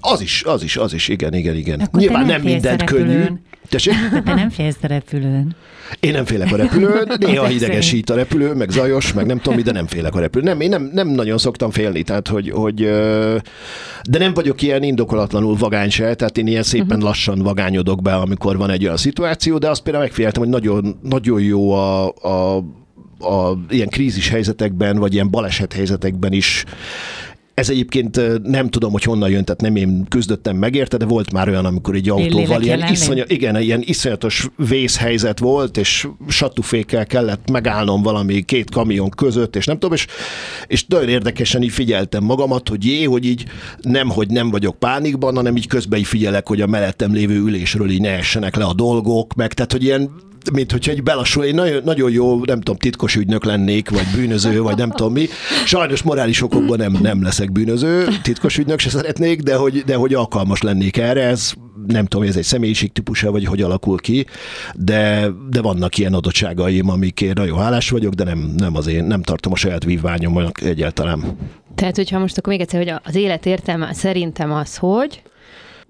Az is, az is, az is, igen, igen, igen. Akkor Nyilván te nem, nem mindent félsz a könnyű. repülőn. Tessék? Te nem félsz a repülőn. Én nem félek a repülőn, néha idegesít a repülő, meg zajos, meg nem tudom mi, de nem félek a repülőn. Nem, én nem, nem nagyon szoktam félni, tehát hogy, hogy de nem vagyok ilyen indokolatlanul vagány se, tehát én ilyen szépen lassan vagányodok be, amikor van egy olyan szituáció, de azt például megfigyeltem, hogy nagyon, nagyon jó a, a a ilyen krízis helyzetekben, vagy ilyen baleset helyzetekben is ez egyébként nem tudom, hogy honnan jön, tehát nem én küzdöttem meg érte, de volt már olyan, amikor egy autóval ilyen, iszonya, igen, ilyen iszonyatos vészhelyzet volt, és sattufékkel kellett megállnom valami két kamion között, és nem tudom, és, és nagyon érdekesen így figyeltem magamat, hogy jé, hogy így nem, hogy nem vagyok pánikban, hanem így közben így figyelek, hogy a mellettem lévő ülésről így ne essenek le a dolgok, meg tehát, hogy ilyen mint hogyha egy belassul, én nagyon, nagyon jó, nem tudom, titkos ügynök lennék, vagy bűnöző, vagy nem tudom mi. Sajnos morális okokban nem, nem leszek bűnöző, titkos ügynök se szeretnék, de hogy, de hogy alkalmas lennék erre, ez nem tudom, ez egy személyiség típusa, vagy hogy alakul ki, de, de vannak ilyen adottságaim, amikért nagyon hálás vagyok, de nem, nem az én, nem tartom a saját vívványomnak egyáltalán. Tehát, hogyha most akkor még egyszer, hogy az élet értelme szerintem az, hogy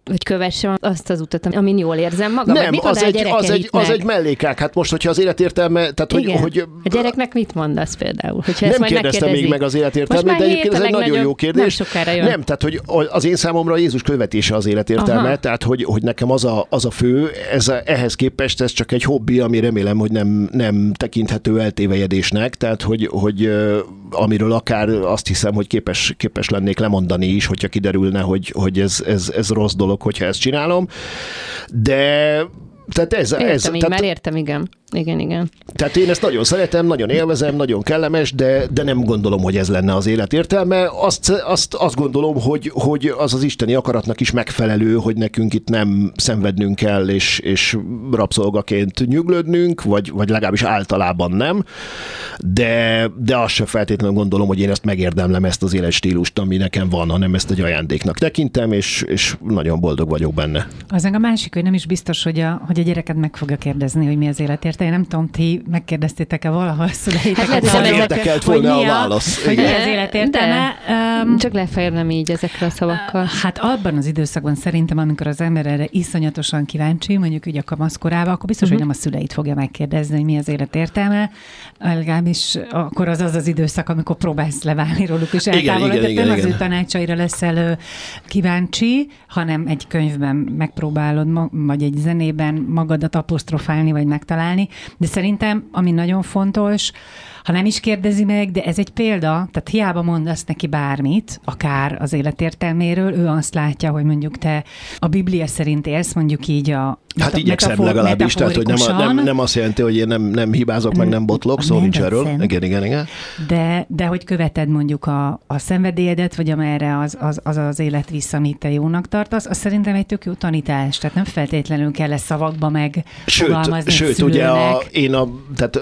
hogy kövessem azt az utat, amin jól érzem magam. Nem, mit az egy, az, egy, az egy mellékák. Hát most, hogyha az életértelme, tehát hogy, Igen. hogy a gyereknek mit mondasz például? Hogyha ezt nem majd kérdeztem még meg az már de egyébként ez egy nagyon jó kérdés. Nem sokára jön. Nem, tehát hogy az én számomra Jézus követése az életértelme, Aha. tehát hogy, hogy nekem az a, az a fő, ez a, ehhez képest ez csak egy hobbi, ami remélem, hogy nem, nem tekinthető eltévejedésnek, tehát hogy, hogy amiről akár azt hiszem, hogy képes, képes lennék lemondani is, hogyha kiderülne, hogy, hogy ez, ez, ez rossz dolog, hogyha ezt csinálom. De tehát ez, Értem ez így, tehát, már értem, igen. Igen, igen. tehát én ezt nagyon szeretem, nagyon élvezem, nagyon kellemes, de, de nem gondolom, hogy ez lenne az élet értelme. Azt, azt, azt gondolom, hogy, hogy az az isteni akaratnak is megfelelő, hogy nekünk itt nem szenvednünk kell, és, és rabszolgaként nyüglődnünk, vagy, vagy legalábbis általában nem. De, de azt sem feltétlenül gondolom, hogy én ezt megérdemlem, ezt az életstílust, ami nekem van, hanem ezt egy ajándéknak tekintem, és, és nagyon boldog vagyok benne. Az meg a másik, hogy nem is biztos, hogy a, hogy a gyereked meg fogja kérdezni, hogy mi az életértelme. Én nem tudom, ti megkérdeztétek-e valaha a szüleiteket? Hát lehet, hogy hogy érdekelt hogy volna mi a válasz. Hogy mi az életértelme. Um, Csak legfeljebb nem így ezekre a szavakkal. Hát abban az időszakban szerintem, amikor az ember erre iszonyatosan kíváncsi, mondjuk így a kamaszkorában, akkor biztos, Mhm. hogy nem a szüleit fogja megkérdezni, hogy mi az élet értelme. Legalábbis akkor az az az időszak, amikor próbálsz leválni róluk, és eltávolodni. nem az ő tanácsaira leszel kíváncsi, hanem egy könyvben megpróbálod, vagy egy zenében magadat apostrofálni, vagy megtalálni. De szerintem, ami nagyon fontos, ha nem is kérdezi meg, de ez egy példa, tehát hiába mondasz neki bármit, akár az életértelméről, ő azt látja, hogy mondjuk te a Biblia szerint élsz, mondjuk így a Hát igyekszem legalábbis, tehát hogy nem, nem, nem azt jelenti, hogy én nem, nem hibázok, meg nem botlok, szó nincs erről. Igen, igen, igen. de, de hogy követed mondjuk a, a szenvedélyedet, vagy amerre az, az, az az élet vissza, amit te jónak tartasz, az szerintem egy tök jó tanítás, tehát nem feltétlenül kell ezt szavakba meg Sőt, sőt ugye a, én a, tehát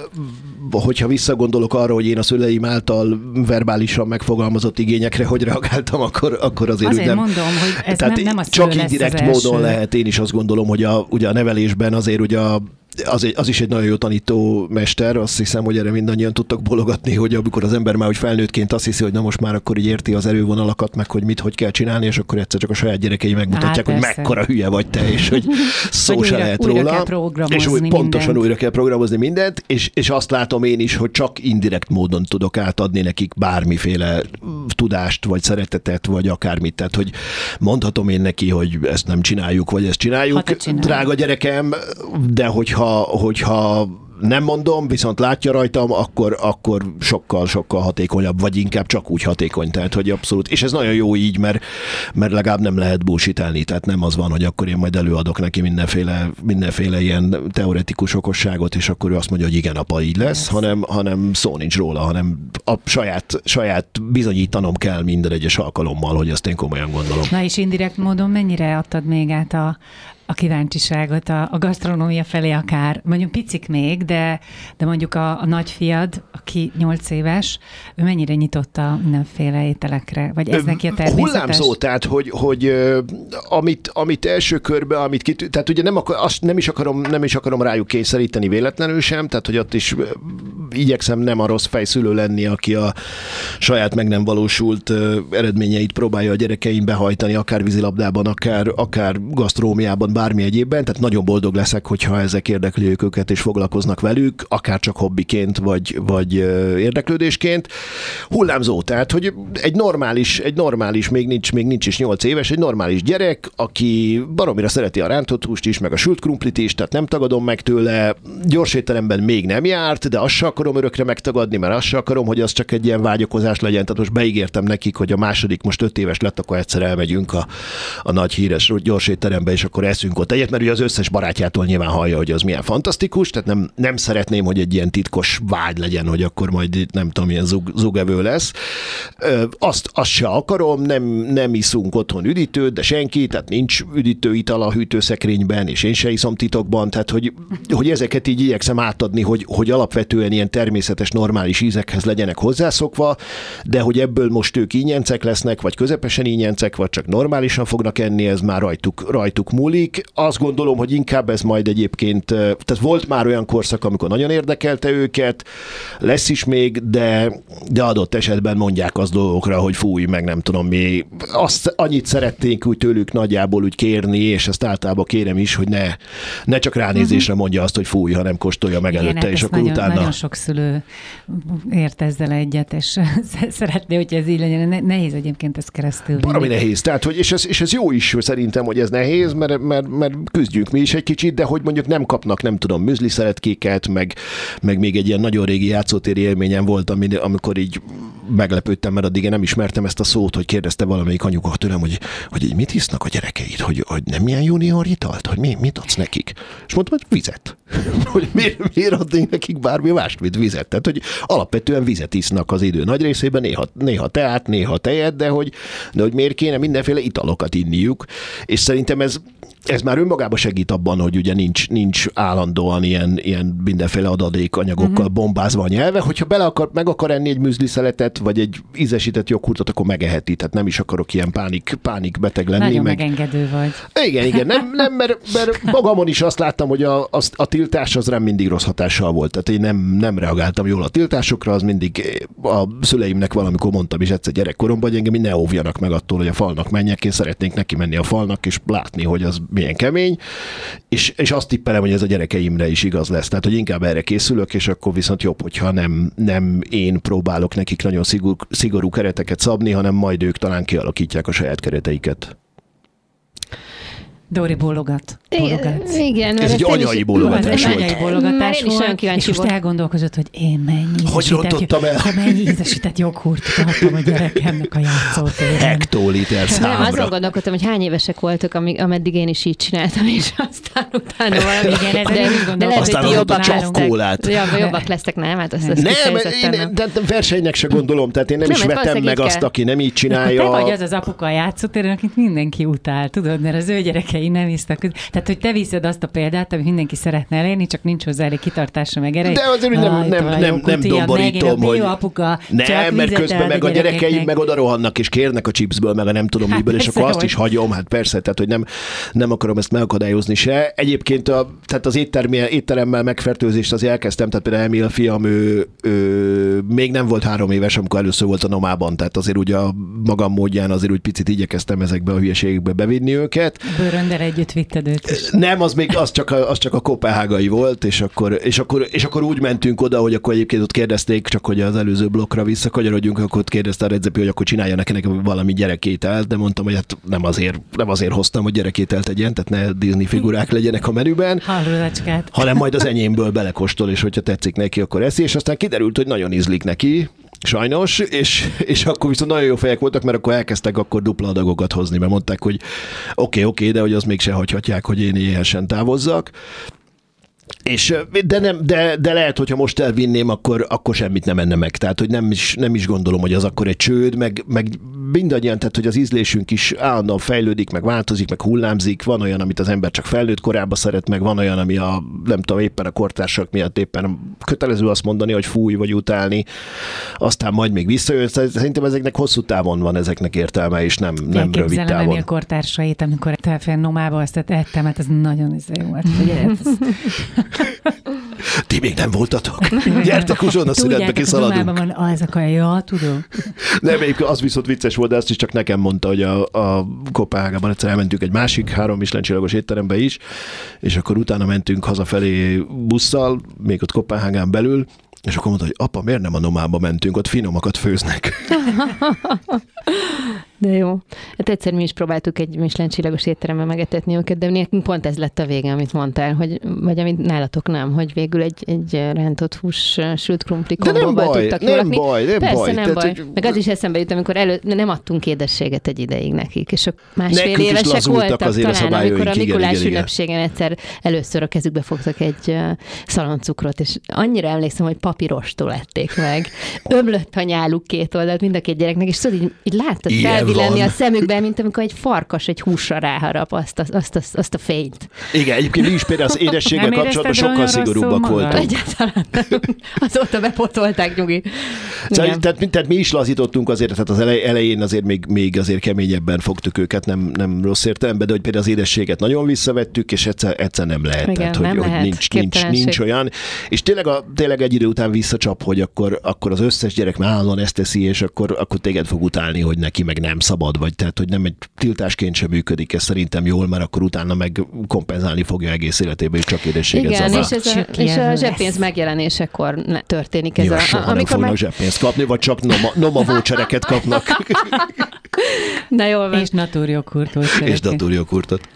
hogyha visszagondolok arra, hogy én a szüleim által verbálisan megfogalmazott igényekre hogy reagáltam, akkor, akkor azért, Azért nem, mondom, hogy ez tehát nem, nem a csak indirekt első. módon lehet, én is azt gondolom, hogy a, ugye a nevelésben azért ugye a az, egy, az is egy nagyon jó tanító mester, azt hiszem, hogy erre mindannyian tudtak bologatni, hogy amikor az ember már hogy felnőttként azt hiszi, hogy na most már akkor így érti az erővonalakat, meg hogy mit, hogy kell csinálni, és akkor egyszer csak a saját gyerekei megmutatják, Hát hogy persze. mekkora hülye vagy te, és hogy szó Hogy se újra- lehet újra róla. kell és úgy mindent. pontosan újra kell programozni mindent, és, és azt látom én is, hogy csak indirekt módon tudok átadni nekik bármiféle tudást, vagy szeretetet, vagy akármit. Tehát, hogy mondhatom én neki, hogy ezt nem csináljuk, vagy ezt csináljuk, te csinálod. drága gyerekem, de hogyha, hogyha nem mondom, viszont látja rajtam, akkor, akkor sokkal, sokkal hatékonyabb, vagy inkább csak úgy hatékony. Tehát, hogy abszolút, és ez nagyon jó így, mert, mert legalább nem lehet bullshitelni, tehát nem az van, hogy akkor én majd előadok neki mindenféle, mindenféle ilyen teoretikus okosságot, és akkor ő azt mondja, hogy igen, apa, így lesz, hanem, hanem szó nincs róla, hanem a saját, saját bizonyítanom kell minden egyes alkalommal, hogy ezt én komolyan gondolom. Na és indirekt módon mennyire adtad még át a, a kíváncsiságot a, a gasztronómia felé akár, mondjuk picik még, de, de mondjuk a, a nagyfiad, aki nyolc éves, ő mennyire nyitotta mindenféle ételekre, vagy ez neki a természetes? Hullámzó, tehát hogy, hogy amit, amit első körben, amit kit, tehát ugye nem, akar, azt nem, is akarom, nem is akarom rájuk kényszeríteni véletlenül sem, tehát hogy ott is igyekszem nem a rossz fejszülő lenni, aki a saját meg nem valósult eredményeit próbálja a gyerekeim behajtani, akár vízilabdában, akár, akár gasztrómiában, bármi egyébben, tehát nagyon boldog leszek, hogyha ezek érdekli őket és foglalkoznak velük, akár csak hobbiként, vagy, vagy érdeklődésként. Hullámzó, tehát, hogy egy normális, egy normális, még nincs, még nincs is 8 éves, egy normális gyerek, aki baromira szereti a rántott húst is, meg a sült krumplit is, tehát nem tagadom meg tőle, gyors étteremben még nem járt, de azt se akarom örökre megtagadni, mert azt se akarom, hogy az csak egy ilyen vágyakozás legyen. Tehát most beígértem nekik, hogy a második most öt éves lett, akkor egyszer elmegyünk a, a nagy híres gyors étterembe, és akkor eszünk ott egyet, mert ugye az összes barátjától nyilván hallja, hogy az milyen fantasztikus, tehát nem, nem szeretném, hogy egy ilyen titkos vágy legyen, hogy akkor majd nem tudom, milyen zug, zugevő lesz. Azt, azt se akarom, nem, nem iszunk otthon üdítőt, de senki, tehát nincs üdítő ital a hűtőszekrényben, és én se iszom titokban, tehát hogy, hogy ezeket így igyekszem átadni, hogy, hogy alapvetően ilyen természetes, normális ízekhez legyenek hozzászokva, de hogy ebből most ők ínyencek lesznek, vagy közepesen ínyencek, vagy csak normálisan fognak enni, ez már rajtuk, rajtuk múlik azt gondolom, hogy inkább ez majd egyébként, tehát volt már olyan korszak, amikor nagyon érdekelte őket, lesz is még, de, de adott esetben mondják az dolgokra, hogy fúj, meg nem tudom mi. Azt annyit szeretnénk úgy tőlük nagyjából úgy kérni, és ezt általában kérem is, hogy ne, ne csak ránézésre mhm. mondja azt, hogy fúj, hanem kóstolja meg Igen, előtte, hát és akkor nagyon, utána... Nagyon sok szülő ért ezzel egyet, és szeretné, hogy ez így legyen. Nehéz egyébként ezt keresztül. Valami nehéz. Tehát, hogy, és, ez, és ez jó is szerintem, hogy ez nehéz, mert, mert mert, küzdjünk mi is egy kicsit, de hogy mondjuk nem kapnak, nem tudom, műzli szeretkéket, meg, meg még egy ilyen nagyon régi játszótéri élményem volt, amikor így meglepődtem, mert addig én nem ismertem ezt a szót, hogy kérdezte valamelyik anyuka tőlem, hogy, hogy így mit isznak a gyerekeid, hogy, hogy nem ilyen junior italt, hogy mi, mit adsz nekik? És mondtam, hogy vizet. hogy miért, miért adnék nekik bármi mást, mint vizet? Tehát, hogy alapvetően vizet isznak az idő nagy részében, néha, néha teát, néha tejet, de hogy, de hogy miért kéne mindenféle italokat inniuk. És szerintem ez, ez már önmagában segít abban, hogy ugye nincs, nincs állandóan ilyen, ilyen mindenféle adalékanyagokkal uh-huh. bombázva a nyelve, hogyha bele akar, meg akar enni egy műzliszeletet, vagy egy ízesített joghurtot, akkor megeheti, tehát nem is akarok ilyen pánik, pánik beteg lenni. Nagyon meg... megengedő vagy. Igen, igen, nem, nem mert, mert magamon is azt láttam, hogy a, a, a tiltás az nem mindig rossz hatással volt, tehát én nem, nem reagáltam jól a tiltásokra, az mindig a szüleimnek valamikor mondtam is egyszer gyerekkoromban, hogy engem ne óvjanak meg attól, hogy a falnak menjek, én szeretnénk neki menni a falnak, és látni, hogy az milyen kemény, és, és azt tippelem, hogy ez a gyerekeimre is igaz lesz. Tehát, hogy inkább erre készülök, és akkor viszont jobb, hogyha nem, nem én próbálok nekik nagyon szigorú, szigorú kereteket szabni, hanem majd ők talán kialakítják a saját kereteiket. Dori bólogat. Bólogat. Igen. Ez egy anyai bólogatás volt. Anyai bólogatás én is olyan kíváncsi és most elgondolkozott, hogy én mennyi Hogy rontottam el? Ha mennyi ízesített joghurtot adtam a gyerekemnek a játszótéren. Hektoliter számra. Nem, azon gondolkodtam, hogy hány évesek voltak, amíg, ameddig én is így csináltam, és aztán utána valami. Igen, ez de, de lehet, aztán hogy jobbak csak kólát. Jobbak, jobbak lesztek, nem? Hát azt, azt nem, én, de versenynek se gondolom, tehát én nem, nem is vetem meg azt, aki nem így csinálja. Te vagy az az apuka a játszótéren, akit mindenki utál, tudod, mert az ő gyerekei nem isztak tehát, hogy te viszed azt a példát, amit mindenki szeretne elérni, csak nincs hozzá elég kitartása meg erre. De azért, hogy nem, nem, nem, nem domborítom, hogy... apuka, nem, mert közben meg a gyerekeim meg oda rohannak, és kérnek a chipsből, meg a nem tudom hát miből, és akkor azt is hagyom, hát persze, tehát, hogy nem, nem akarom ezt megakadályozni se. Egyébként a, tehát az étteremmel, étteremmel megfertőzést az elkezdtem, tehát például Emil fiam, ő, ő, még nem volt három éves, amikor először volt a nomában, tehát azért ugye a magam módján azért úgy picit igyekeztem ezekbe a hülyeségekbe bevinni őket. Bőrön Sándor együtt vitted őt is. Nem, az még az csak a, az csak a kopenhágai volt, és akkor, és, akkor, és akkor úgy mentünk oda, hogy akkor egyébként ott kérdezték, csak hogy az előző blokkra visszakanyarodjunk, akkor ott kérdezte a Redzepi, hogy akkor csinálja nekem valami gyerekételt, de mondtam, hogy hát nem azért, nem azért hoztam, hogy gyerekételt tegyen, tehát ne Disney figurák legyenek a menüben, hanem majd az enyémből belekostol, és hogyha tetszik neki, akkor eszi, és aztán kiderült, hogy nagyon ízlik neki, sajnos, és, és akkor viszont nagyon jó fejek voltak, mert akkor elkezdtek akkor dupla adagokat hozni, mert mondták, hogy oké, okay, oké, okay, de hogy az mégse hagyhatják, hogy én éhesen távozzak. És, de, nem, de, de lehet, hogyha most elvinném, akkor, akkor semmit nem enne meg. Tehát, hogy nem is, nem is gondolom, hogy az akkor egy csőd, meg, meg mindannyian, tehát, hogy az ízlésünk is állandóan fejlődik, meg változik, meg hullámzik. Van olyan, amit az ember csak felnőtt korában szeret, meg van olyan, ami a, nem tudom, éppen a kortársak miatt éppen kötelező azt mondani, hogy fúj vagy utálni, aztán majd még visszajön. Szerintem ezeknek hosszú távon van ezeknek értelme, és nem, nem rövid távon. Elképzelem kortársait, amikor te nomába azt ettem, hát ez nagyon izé volt. Ugye, ez... Ti még nem voltatok? Gyertek uzsonna szünetbe, kiszaladunk. van, ah, ezek a ja, tudom. Nem, az viszont vicces volt, de azt is csak nekem mondta, hogy a, a Kopenhágában egyszer elmentünk egy másik három Michelin étterembe is, és akkor utána mentünk hazafelé busszal, még ott Kopenhágán belül, és akkor mondta, hogy apa, miért nem a nomába mentünk, ott finomakat főznek. De jó. Hát egyszer mi is próbáltuk egy Michelin csillagos étteremben megetetni őket, de nekünk pont ez lett a vége, amit mondtál, hogy, vagy amit nálatok nem, hogy végül egy, egy rántott hús sült krumpli kombóval tudtak nem lakni. baj, nem Persze, baj. nem Tehát, baj. hogy... Meg az is eszembe jut, amikor elő, nem adtunk édességet egy ideig nekik, és ők másfél Nekünk évesek voltak talán, a amikor a Mikulás igen, ünnepségen egyszer először a kezükbe fogtak egy szaloncukrot, és annyira emlékszem, hogy papírostól ették meg. Ömlött a nyáluk két oldalt mind a két gyereknek, és tudod, így, így láttad felvillenni a szemükben, mint amikor egy farkas egy húsra ráharap azt a, azt a, azt a fényt. Igen, egyébként mi is például az édességgel kapcsolatban sokkal szigorúbbak voltunk. Egyáltalán Azóta bepotolták nyugi. Szóval, tehát, tehát, mi is lazítottunk azért, tehát az elején azért még, még azért keményebben fogtuk őket, nem, nem rossz értelemben, de hogy például az édességet nagyon visszavettük, és egyszer, egyszer nem lehet. Igen, tehát, nem hogy, lehet. hogy nincs, nincs, nincs, olyan. És tényleg, a, tényleg egy idő után visszacsap, hogy akkor, akkor az összes gyerek már állandóan ezt teszi, és akkor, akkor téged fog utálni, hogy neki meg nem szabad, vagy tehát, hogy nem egy tiltásként sem működik, ez szerintem jól, mert akkor utána meg kompenzálni fogja egész életében, és csak édességet Igen, zabál. és, ez a, és a zseppénz megjelenésekor történik ez ja, a... soha amikor nem fognak meg... zseppénzt kapni, vagy csak noma, noma vouchereket kapnak. Na jól van. És natúrjoghurtot. És natúrjoghurtot.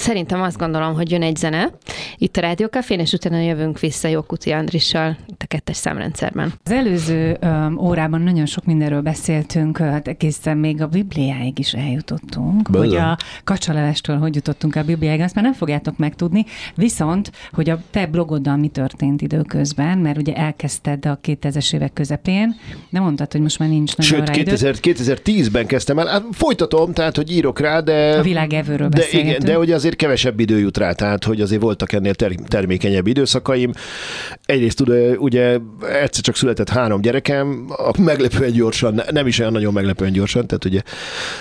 Szerintem azt gondolom, hogy jön egy zene itt a Rádiókafén, és utána jövünk vissza Jokuti Andrissal itt a kettes számrendszerben. Az előző um, órában nagyon sok mindenről beszéltünk, hát egészen még a Bibliáig is eljutottunk, Bele. hogy a kacsalevestől hogy jutottunk a Bibliáig, azt már nem fogjátok megtudni, viszont, hogy a te blogoddal mi történt időközben, mert ugye elkezdted a 2000-es évek közepén, de mondtad, hogy most már nincs nagyon Sőt, rá 2000, 2010-ben kezdtem el, hát folytatom, tehát, hogy írok rá, de... A világevőről de, beszélgetünk. igen, de hogy azért kevesebb idő jut rá, tehát hogy azért voltak ennél ter- termékenyebb időszakaim. Egyrészt ugye, ugye egyszer csak született három gyerekem, a meglepően gyorsan, nem is olyan nagyon meglepően gyorsan, tehát ugye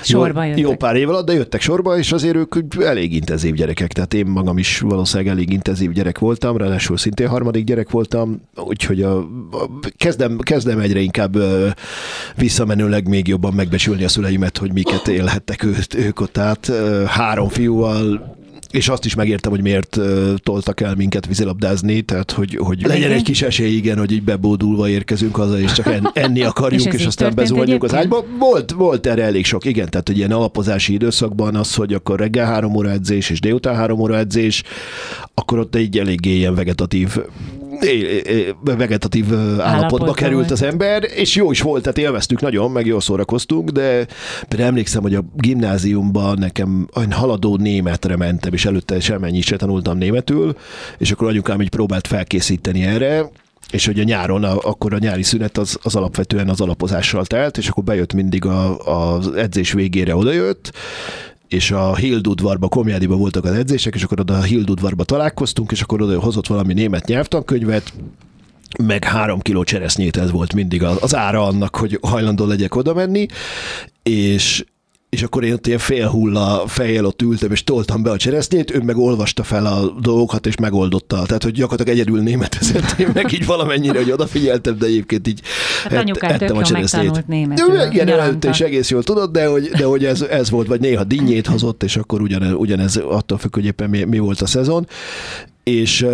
Sorba jó, jöttek. jó pár év alatt, de jöttek sorba, és azért ők elég intenzív gyerekek, tehát én magam is valószínűleg elég intenzív gyerek voltam, ráadásul szintén harmadik gyerek voltam, úgyhogy a, a, kezdem, kezdem egyre inkább ö, visszamenőleg még jobban megbecsülni a szüleimet, hogy miket élhettek ő, ők ott át. Három fiúval és azt is megértem, hogy miért uh, toltak el minket vízilabdázni, tehát hogy, hogy legyen egy kis esély, igen, hogy így bebódulva érkezünk haza, és csak en, enni És akarjunk, ez és, így aztán történt bezuhanjunk az ágyba. Volt, volt erre elég sok, igen, tehát hogy ilyen alapozási időszakban az, hogy akkor reggel három óra edzés, és délután három óra edzés, akkor ott egy eléggé ilyen vegetatív vegetatív állapotba Állapotban került volt. az ember, és jó is volt, tehát élveztük nagyon, meg jól szórakoztunk, de például emlékszem, hogy a gimnáziumban nekem olyan haladó németre mentem, és előtte semennyi se tanultam németül, és akkor anyukám így próbált felkészíteni erre, és hogy a nyáron, a, akkor a nyári szünet az, az alapvetően az alapozással telt, és akkor bejött mindig a, az edzés végére odajött, és a Hildudvarba, Komjádiba voltak az edzések, és akkor oda a Hildudvarba találkoztunk, és akkor oda hozott valami német nyelvtankönyvet, meg három kiló cseresznyét ez volt mindig az, ára annak, hogy hajlandó legyek oda menni, és és akkor én ott ilyen félhulla fejjel ott ültem, és toltam be a cseresznyét, ő meg olvasta fel a dolgokat, és megoldotta. Tehát, hogy gyakorlatilag egyedül németezett, én meg így valamennyire, hogy odafigyeltem, de egyébként így Hát jól megtanult németül. Ő, igen, előtte is egész jól tudod, de hogy, de hogy ez, ez volt, vagy néha dinnyét hozott, és akkor ugyanez, ugyanez attól függ, hogy éppen mi, mi volt a szezon. És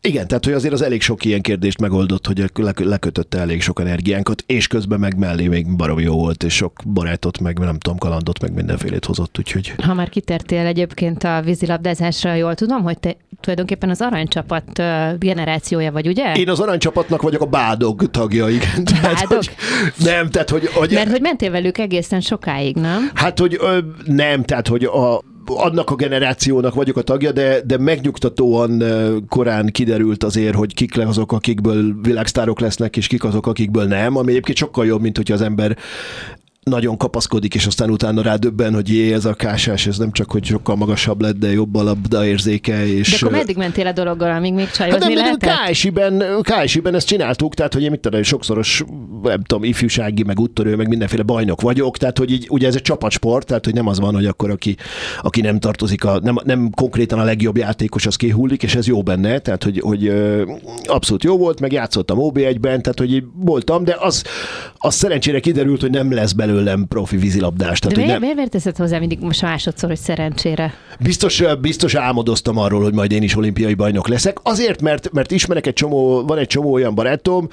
igen, tehát hogy azért az elég sok ilyen kérdést megoldott, hogy le- lekötötte elég sok energiánkat, és közben meg mellé még baromi jó volt, és sok barátot, meg nem tudom, kalandot, meg mindenfélét hozott, úgyhogy Ha már kitértél egyébként a vízilabdázásra, jól tudom, hogy te tulajdonképpen az aranycsapat generációja vagy, ugye? én az aranycsapatnak vagyok a bádog tagja, igen. Tehát, Bádog? hogy, nem, tehát hogy, hogy Mert hogy mentél velük egészen sokáig, nem? Hát, hogy ö, nem, tehát, hogy a, annak a generációnak vagyok a tagja, de, de megnyugtatóan korán kiderült azért, hogy kik le azok, akikből világsztárok lesznek, és kik azok, akikből nem, ami egyébként sokkal jobb, mint hogyha az ember nagyon kapaszkodik, és aztán utána rádöbben, hogy jé, ez a kásás, ez nem csak, hogy sokkal magasabb lett, de jobb a labda érzéke, és... De akkor meddig mentél a dologgal, amíg még Hát csajozni nem, lehetett? KSI-ben, KSI-ben ezt csináltuk, tehát hogy én mit tudom, sokszoros, nem tudom, ifjúsági, meg úttörő, meg mindenféle bajnok vagyok, tehát hogy így, ugye ez egy csapatsport, tehát hogy nem az van, hogy akkor aki, aki nem tartozik, a, nem, nem konkrétan a legjobb játékos, az kihullik, és ez jó benne, tehát hogy, hogy abszolút jó volt, meg játszottam OB1-ben, tehát hogy voltam, de az, az szerencsére kiderült, hogy nem lesz belőlem profi vízilabdás. De Tehát, miért, nem, miért teszed hozzá mindig most másodszor, hogy szerencsére? Biztos, biztos álmodoztam arról, hogy majd én is olimpiai bajnok leszek. Azért, mert, mert ismerek egy csomó, van egy csomó olyan barátom,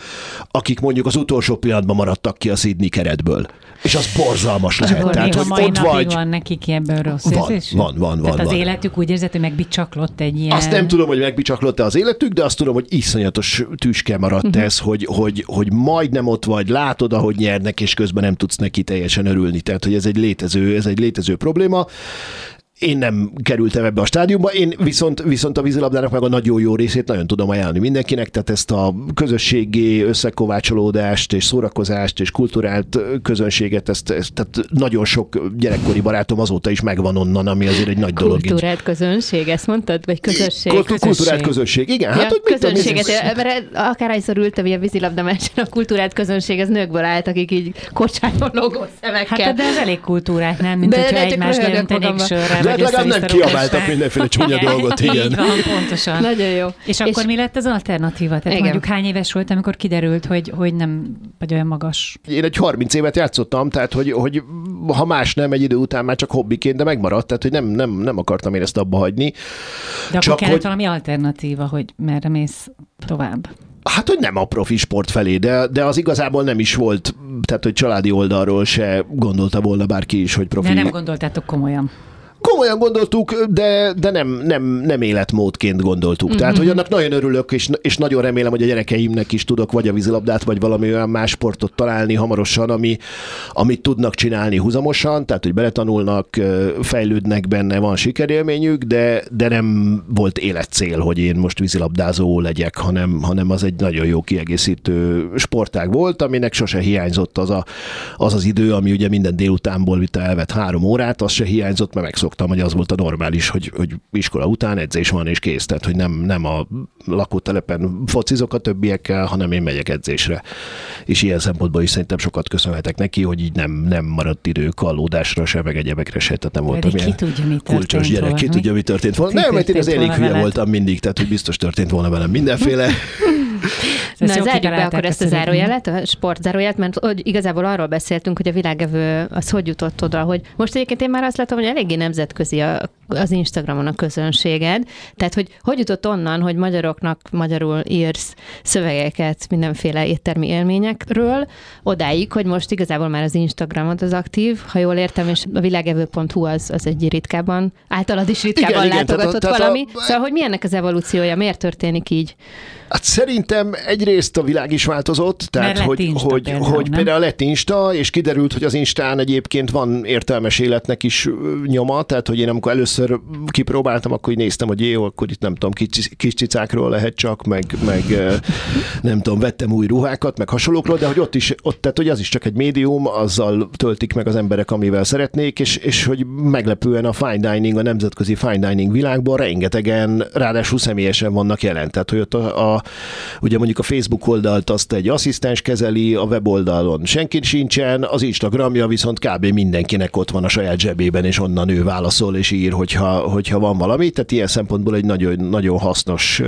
akik mondjuk az utolsó pillanatban maradtak ki a Sydney keretből. És az borzalmas lehet. Akkor Tehát, hogy mai ott vagy, van nekik ebből rossz Van, érzésük? van, van, van, Tehát az van. életük úgy érzett, hogy megbicsaklott egy ilyen... Azt nem tudom, hogy megbicsaklott-e az életük, de azt tudom, hogy iszonyatos tüske maradt uh-huh. ez, hogy, hogy, hogy majdnem ott vagy, látod, ahogy nyernek, és közben nem tudsz neki teljesen örülni. Tehát, hogy ez egy létező, ez egy létező probléma. Én nem kerültem ebbe a stádiumba, én viszont, viszont a vízilabdának meg a nagyon jó részét nagyon tudom ajánlani mindenkinek, tehát ezt a közösségi összekovácsolódást és szórakozást és kulturált közönséget, ezt, ezt tehát nagyon sok gyerekkori barátom azóta is megvan onnan, ami azért egy nagy dolog. így. Kultúrált közönség, ezt mondtad? Vagy közösség? Kultú- Kulturált közösség, igen. Hát, ja, hogy mit tudom, közönséget, ez- mert akárhányszor ültem ilyen vízilabda meccsen, a kultúrált közönség, az nőkből állt, akik így kocsányon logó szemekkel. Hát de ez elég kultúrát, nem? Mint De- hogyha egymást röhögök leöntenék hát legalább nem kiabáltak mindenféle csúnya dolgot, igen. Így van, pontosan. Nagyon jó. És akkor mi lett az alternatíva? Tehát Igen. mondjuk hány éves volt, amikor kiderült, hogy, hogy nem vagy olyan magas? Én egy 30 évet játszottam, tehát hogy, hogy ha más nem, egy idő után már csak hobbiként, de megmaradt, tehát hogy nem, nem, nem akartam én ezt abba hagyni. De akkor Csak kellett hogy- valami alternatíva, hogy merre mész tovább. Hát, hogy nem a profi sport felé, de, de az igazából nem is volt, tehát hogy családi oldalról se gondolta volna bárki is, hogy profi. De nem gondoltátok komolyan. Komolyan gondoltuk, de, de nem, nem, nem életmódként gondoltuk. Mm-hmm. Tehát, hogy annak nagyon örülök, és, és nagyon remélem, hogy a gyerekeimnek is tudok vagy a vízilabdát, vagy valami olyan más sportot találni hamarosan, ami, amit tudnak csinálni húzamosan, tehát, hogy beletanulnak, fejlődnek benne, van sikerélményük, de, de nem volt életcél, hogy én most vízilabdázó legyek, hanem, hanem az egy nagyon jó kiegészítő sportág volt, aminek sose hiányzott az a, az, az idő, ami ugye minden délutánból vita elvett három órát, az se hiányzott, mert megszoktam, hogy az volt a normális, hogy, hogy iskola után edzés van és kész, tehát hogy nem, nem a lakótelepen focizok a többiekkel, hanem én megyek edzésre. És ilyen szempontból is szerintem sokat köszönhetek neki, hogy így nem, nem maradt idő kallódásra se, meg egyebekre se, tehát nem voltam Pedig ki ilyen tudja, mi kulcsos történt gyerek, volna, ki tudja, mi történt volna. Nem, mert én az elég hülye voltam mindig, tehát hogy biztos történt volna velem mindenféle. Na, zárjuk be akkor ezt a zárójelet, a sportzárójelet, mert hogy igazából arról beszéltünk, hogy a világevő az hogy jutott oda, hogy most egyébként én már azt látom, hogy eléggé nemzetközi a, az Instagramon a közönséged, tehát hogy hogy jutott onnan, hogy magyaroknak magyarul írsz szövegeket mindenféle éttermi élményekről, odáig, hogy most igazából már az Instagramod az aktív, ha jól értem, és a világevő.hu az, az egy ritkában, általad is ritkában Igen, igen, tehát látogatott tehát a- valami. Szóval, hogy mi ennek az evolúciója, miért történik így? Hát szerintem egyrészt a világ is változott, tehát lett hogy, Insta hogy, például, hogy nem? például lett Insta, és kiderült, hogy az Instán egyébként van értelmes életnek is nyoma, tehát hogy én amikor először kipróbáltam, akkor így néztem, hogy jó, akkor itt nem tudom, kis, kis cicákról lehet csak, meg, meg nem tudom, vettem új ruhákat, meg hasonlókról, de hogy ott is, ott, tehát hogy az is csak egy médium, azzal töltik meg az emberek, amivel szeretnék, és, és hogy meglepően a fine dining, a nemzetközi fine dining világban rengetegen, ráadásul személyesen vannak jelen. Tehát, hogy ott a, a ugye mondjuk a Facebook oldalt azt egy asszisztens kezeli, a weboldalon senki sincsen, az Instagramja viszont kb. mindenkinek ott van a saját zsebében, és onnan ő válaszol és ír, hogyha, hogyha van valami. Tehát ilyen szempontból egy nagyon, nagyon hasznos uh,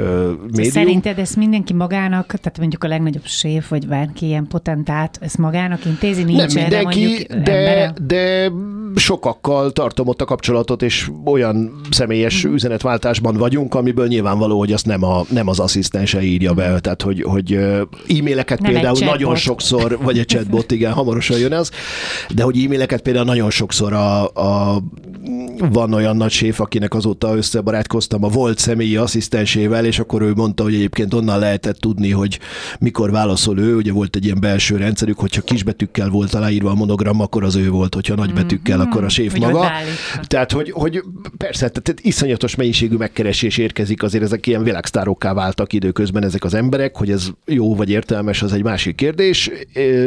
médium. Szerinted ezt mindenki magának, tehát mondjuk a legnagyobb séf, vagy bárki ilyen potentát, ezt magának intézi? Nincs nem mindenki, mondjuk de, embere? de sokakkal tartom ott a kapcsolatot, és olyan személyes Mhm. üzenetváltásban vagyunk, amiből nyilvánvaló, hogy azt nem, a, nem az asszisztense írja be, tehát hogy, hogy e-maileket Nem például nagyon sokszor, vagy egy chatbot, igen, hamarosan jön ez, de hogy e-maileket például nagyon sokszor a, a van olyan nagy séf, akinek azóta összebarátkoztam a volt személyi asszisztensével, és akkor ő mondta, hogy egyébként onnan lehetett tudni, hogy mikor válaszol ő, ugye volt egy ilyen belső rendszerük, hogyha kisbetűkkel volt aláírva a monogram, akkor az ő volt, hogyha nagybetűkkel, akkor a séf maga. Tehát, hogy, hogy persze, tehát iszonyatos mennyiségű megkeresés érkezik, azért ezek ilyen világsztárokká váltak időközben ezek az emberek, hogy ez jó vagy értelmes, az egy másik kérdés,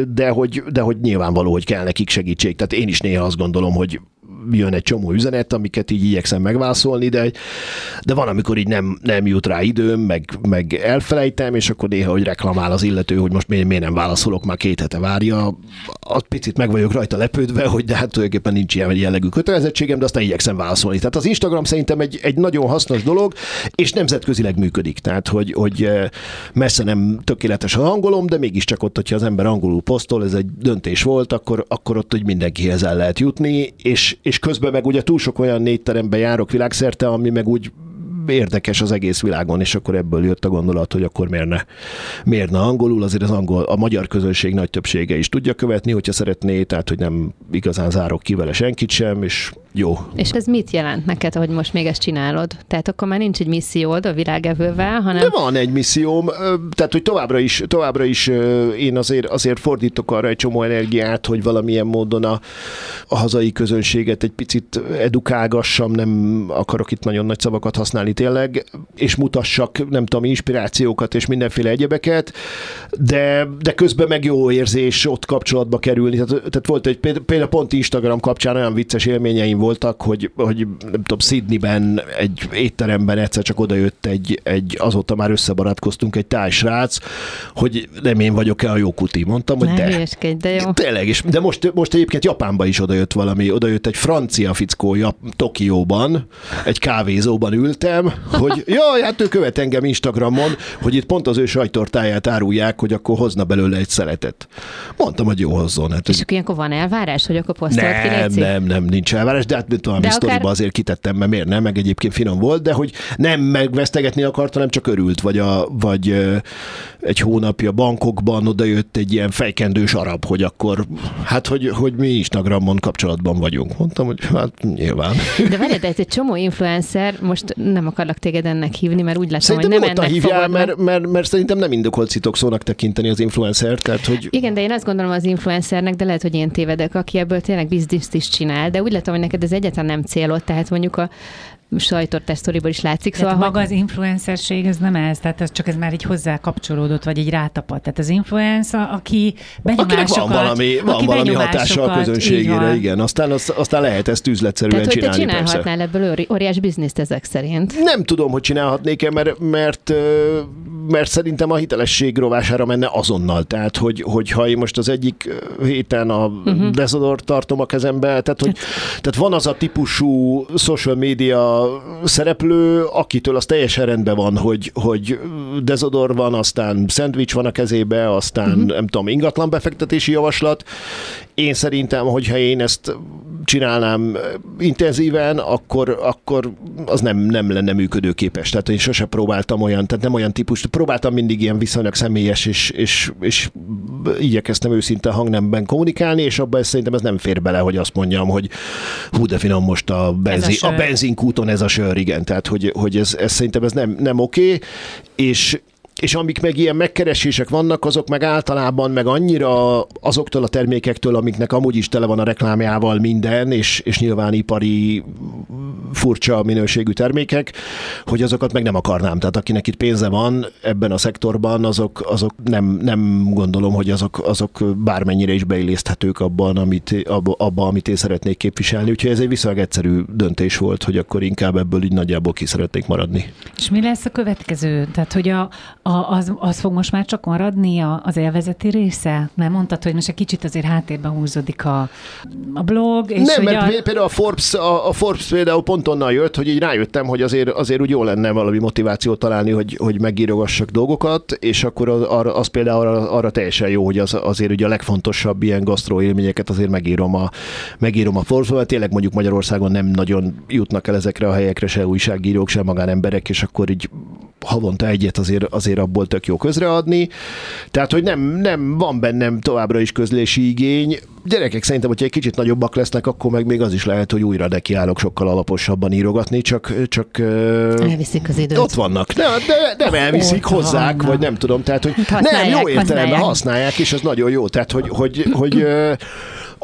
de hogy, de hogy nyilvánvaló, hogy kell nekik segítség. Tehát én is néha azt gondolom, hogy jön egy csomó üzenet, amiket így igyekszem megválaszolni, de, de van, amikor így nem, nem jut rá időm, meg, meg elfelejtem, és akkor néha, hogy reklamál az illető, hogy most miért, miért nem válaszolok, már két hete várja. Az picit meg vagyok rajta lepődve, hogy de hát tulajdonképpen nincs ilyen jellegű kötelezettségem, de aztán igyekszem válaszolni. Tehát az Instagram szerintem egy, egy nagyon hasznos dolog, és nemzetközileg működik. Tehát, hogy, hogy eh, messze nem tökéletes az angolom, de mégiscsak ott, hogyha az ember angolul posztol, ez egy döntés volt, akkor, akkor ott hogy mindenkihez el lehet jutni, és, és közben meg ugye túl sok olyan négyterembe járok világszerte, ami meg úgy érdekes az egész világon, és akkor ebből jött a gondolat, hogy akkor miért ne, miért ne angolul, azért az angol, a magyar közönség nagy többsége is tudja követni, hogyha szeretné, tehát hogy nem igazán zárok ki vele senkit sem, és jó. És ez mit jelent neked, hogy most még ezt csinálod? Tehát akkor már nincs egy missziód a világevővel, hanem... De van egy misszióm, tehát hogy továbbra is, továbbra is én azért, azért fordítok arra egy csomó energiát, hogy valamilyen módon a, a hazai közönséget egy picit edukálgassam, nem akarok itt nagyon nagy szavakat használni tényleg, és mutassak, nem tudom, inspirációkat és mindenféle egyebeket, de, de közben meg jó érzés ott kapcsolatba kerülni. Tehát, tehát volt egy, például például pont Instagram kapcsán olyan vicces élményeim voltak, hogy, hogy nem tudom, Sydneyben egy étteremben egyszer csak odajött egy, egy azóta már összebarátkoztunk egy tájsrác, hogy nem én vagyok-e a jó kuti. Mondtam, hogy Ne de. hülyeskedj, de jó. Tényleg, és, de most, most egyébként Japánba is odajött valami, odajött egy francia fickó Jap, Tokióban, egy kávézóban ültem, hogy jaj, hát ő követ engem Instagramon, hogy itt pont az ő sajtortáját árulják, hogy akkor hozna belőle egy szeletet. Mondtam, hogy jó hozzon. Hát, És akkor ilyenkor van elvárás, hogy akkor posztolt ki, nem, Léci? nem, nem, nincs elvárás, de hát tudom, De a akár- sztoriba azért kitettem, mert miért nem, meg egyébként finom volt, de hogy nem megvesztegetni akart, hanem csak örült, vagy, a, vagy egy hónapja Bankokban odajött egy ilyen fejkendős arab, hogy akkor, hát hogy, hogy mi Instagramon kapcsolatban vagyunk. Mondtam, hogy hát nyilván. De várj, de ez egy csomó influencer, most nem akarlak téged ennek hívni, mert úgy látom, hogy nem ennek hívjál, fogod meg. mert, mert, mert, szerintem nem indokolt szitokszónak tekinteni az influencer, tehát hogy Igen, de én azt gondolom az influencernek, de lehet, hogy én tévedek, aki ebből tényleg bizniszt is csinál, de úgy látom, hogy neked ez egyáltalán nem célod, tehát mondjuk a sajtortás sztoriból is látszik, Szóval szóval maga hogy... az influencerség, ez nem ez, tehát ez csak ez már így hozzá kapcsolódott, vagy így rátapad. Tehát az influencer, aki akinek benyomásokat... van valami, van aki valami hatása a közönségére, igen. Aztán, az, aztán lehet ezt üzletszerűen Tehát, hogy te csinálni, persze. csinálhatnál ebből óri- óriás bizniszt ezek szerint. Nem tudom, hogy csinálhatnék-e, mert, mert, mert szerintem a hitelesség rovására menne azonnal. Tehát, hogy, hogyha én most az egyik héten a Mhm. uh-huh. Desodor tartom a kezembe, tehát, hogy, tehát van az a típusú social media szereplő, akitől az teljesen rendben van, hogy, hogy Desodor van, aztán szendvics van a kezébe, aztán uh-huh. nem tudom, ingatlan befektetési javaslat. Én szerintem, hogyha én ezt csinálnám intenzíven, akkor, akkor az nem, nem lenne működőképes. Tehát én sose próbáltam olyan, tehát nem olyan típus, próbáltam mindig ilyen viszonylag személyes, és, és, és igyekeztem őszinte hangnemben kommunikálni, és abban szerintem ez nem fér bele, hogy azt mondjam, hogy hú, de finom most a, benzin, sör. a benzinkúton ez a sör, igen. Tehát, hogy, hogy ez, ez szerintem ez nem, nem oké, és és amik meg ilyen megkeresések vannak, azok meg általában meg annyira azoktól a termékektől, amiknek amúgy is tele van a reklámjával minden, és, és nyilván ipari furcsa minőségű termékek, hogy azokat meg nem akarnám. Tehát akinek itt pénze van ebben a szektorban, azok, azok nem, nem gondolom, hogy azok, azok bármennyire is beilleszthetők abban, amit, abba, abba, amit én szeretnék képviselni. Úgyhogy ez egy viszonylag egyszerű döntés volt, hogy akkor inkább ebből így nagyjából ki szeretnék maradni. És mi lesz a következő? Tehát, hogy a, a, az, az fog most már csak maradni a, az élvezeti része? Mert mondtad, hogy most egy kicsit azért háttérben húzódik a, a blog. És Nem, mert a... például a Forbes, a, a Forbes például pont onnan jött, hogy így rájöttem, hogy azért, azért úgy jó lenne valami motivációt találni, hogy, hogy megírogassak dolgokat, és akkor az, az például arra, arra teljesen jó, hogy az, azért ugye a legfontosabb ilyen gasztró élményeket azért megírom a, megírom a Forbes-ba, mert tényleg mondjuk Magyarországon nem nagyon jutnak el ezekre a helyekre se újságírók, se magánemberek, és akkor így havonta egyet azért, azért abból tök jó közreadni. Tehát, hogy nem, nem van bennem továbbra is közlési igény. Gyerekek szerintem, hogyha egy kicsit nagyobbak lesznek, akkor meg még az is lehet, hogy újra nekiállok sokkal alaposabban írogatni, csak, csak Elviszik az időt. ott vannak. Ne, de nem elviszik, Ott hozzák, vannak. vagy nem tudom. Tehát, hogy Hát nem, jó értelemben használják. és ez nagyon jó. Tehát, hogy, hogy, hogy ö,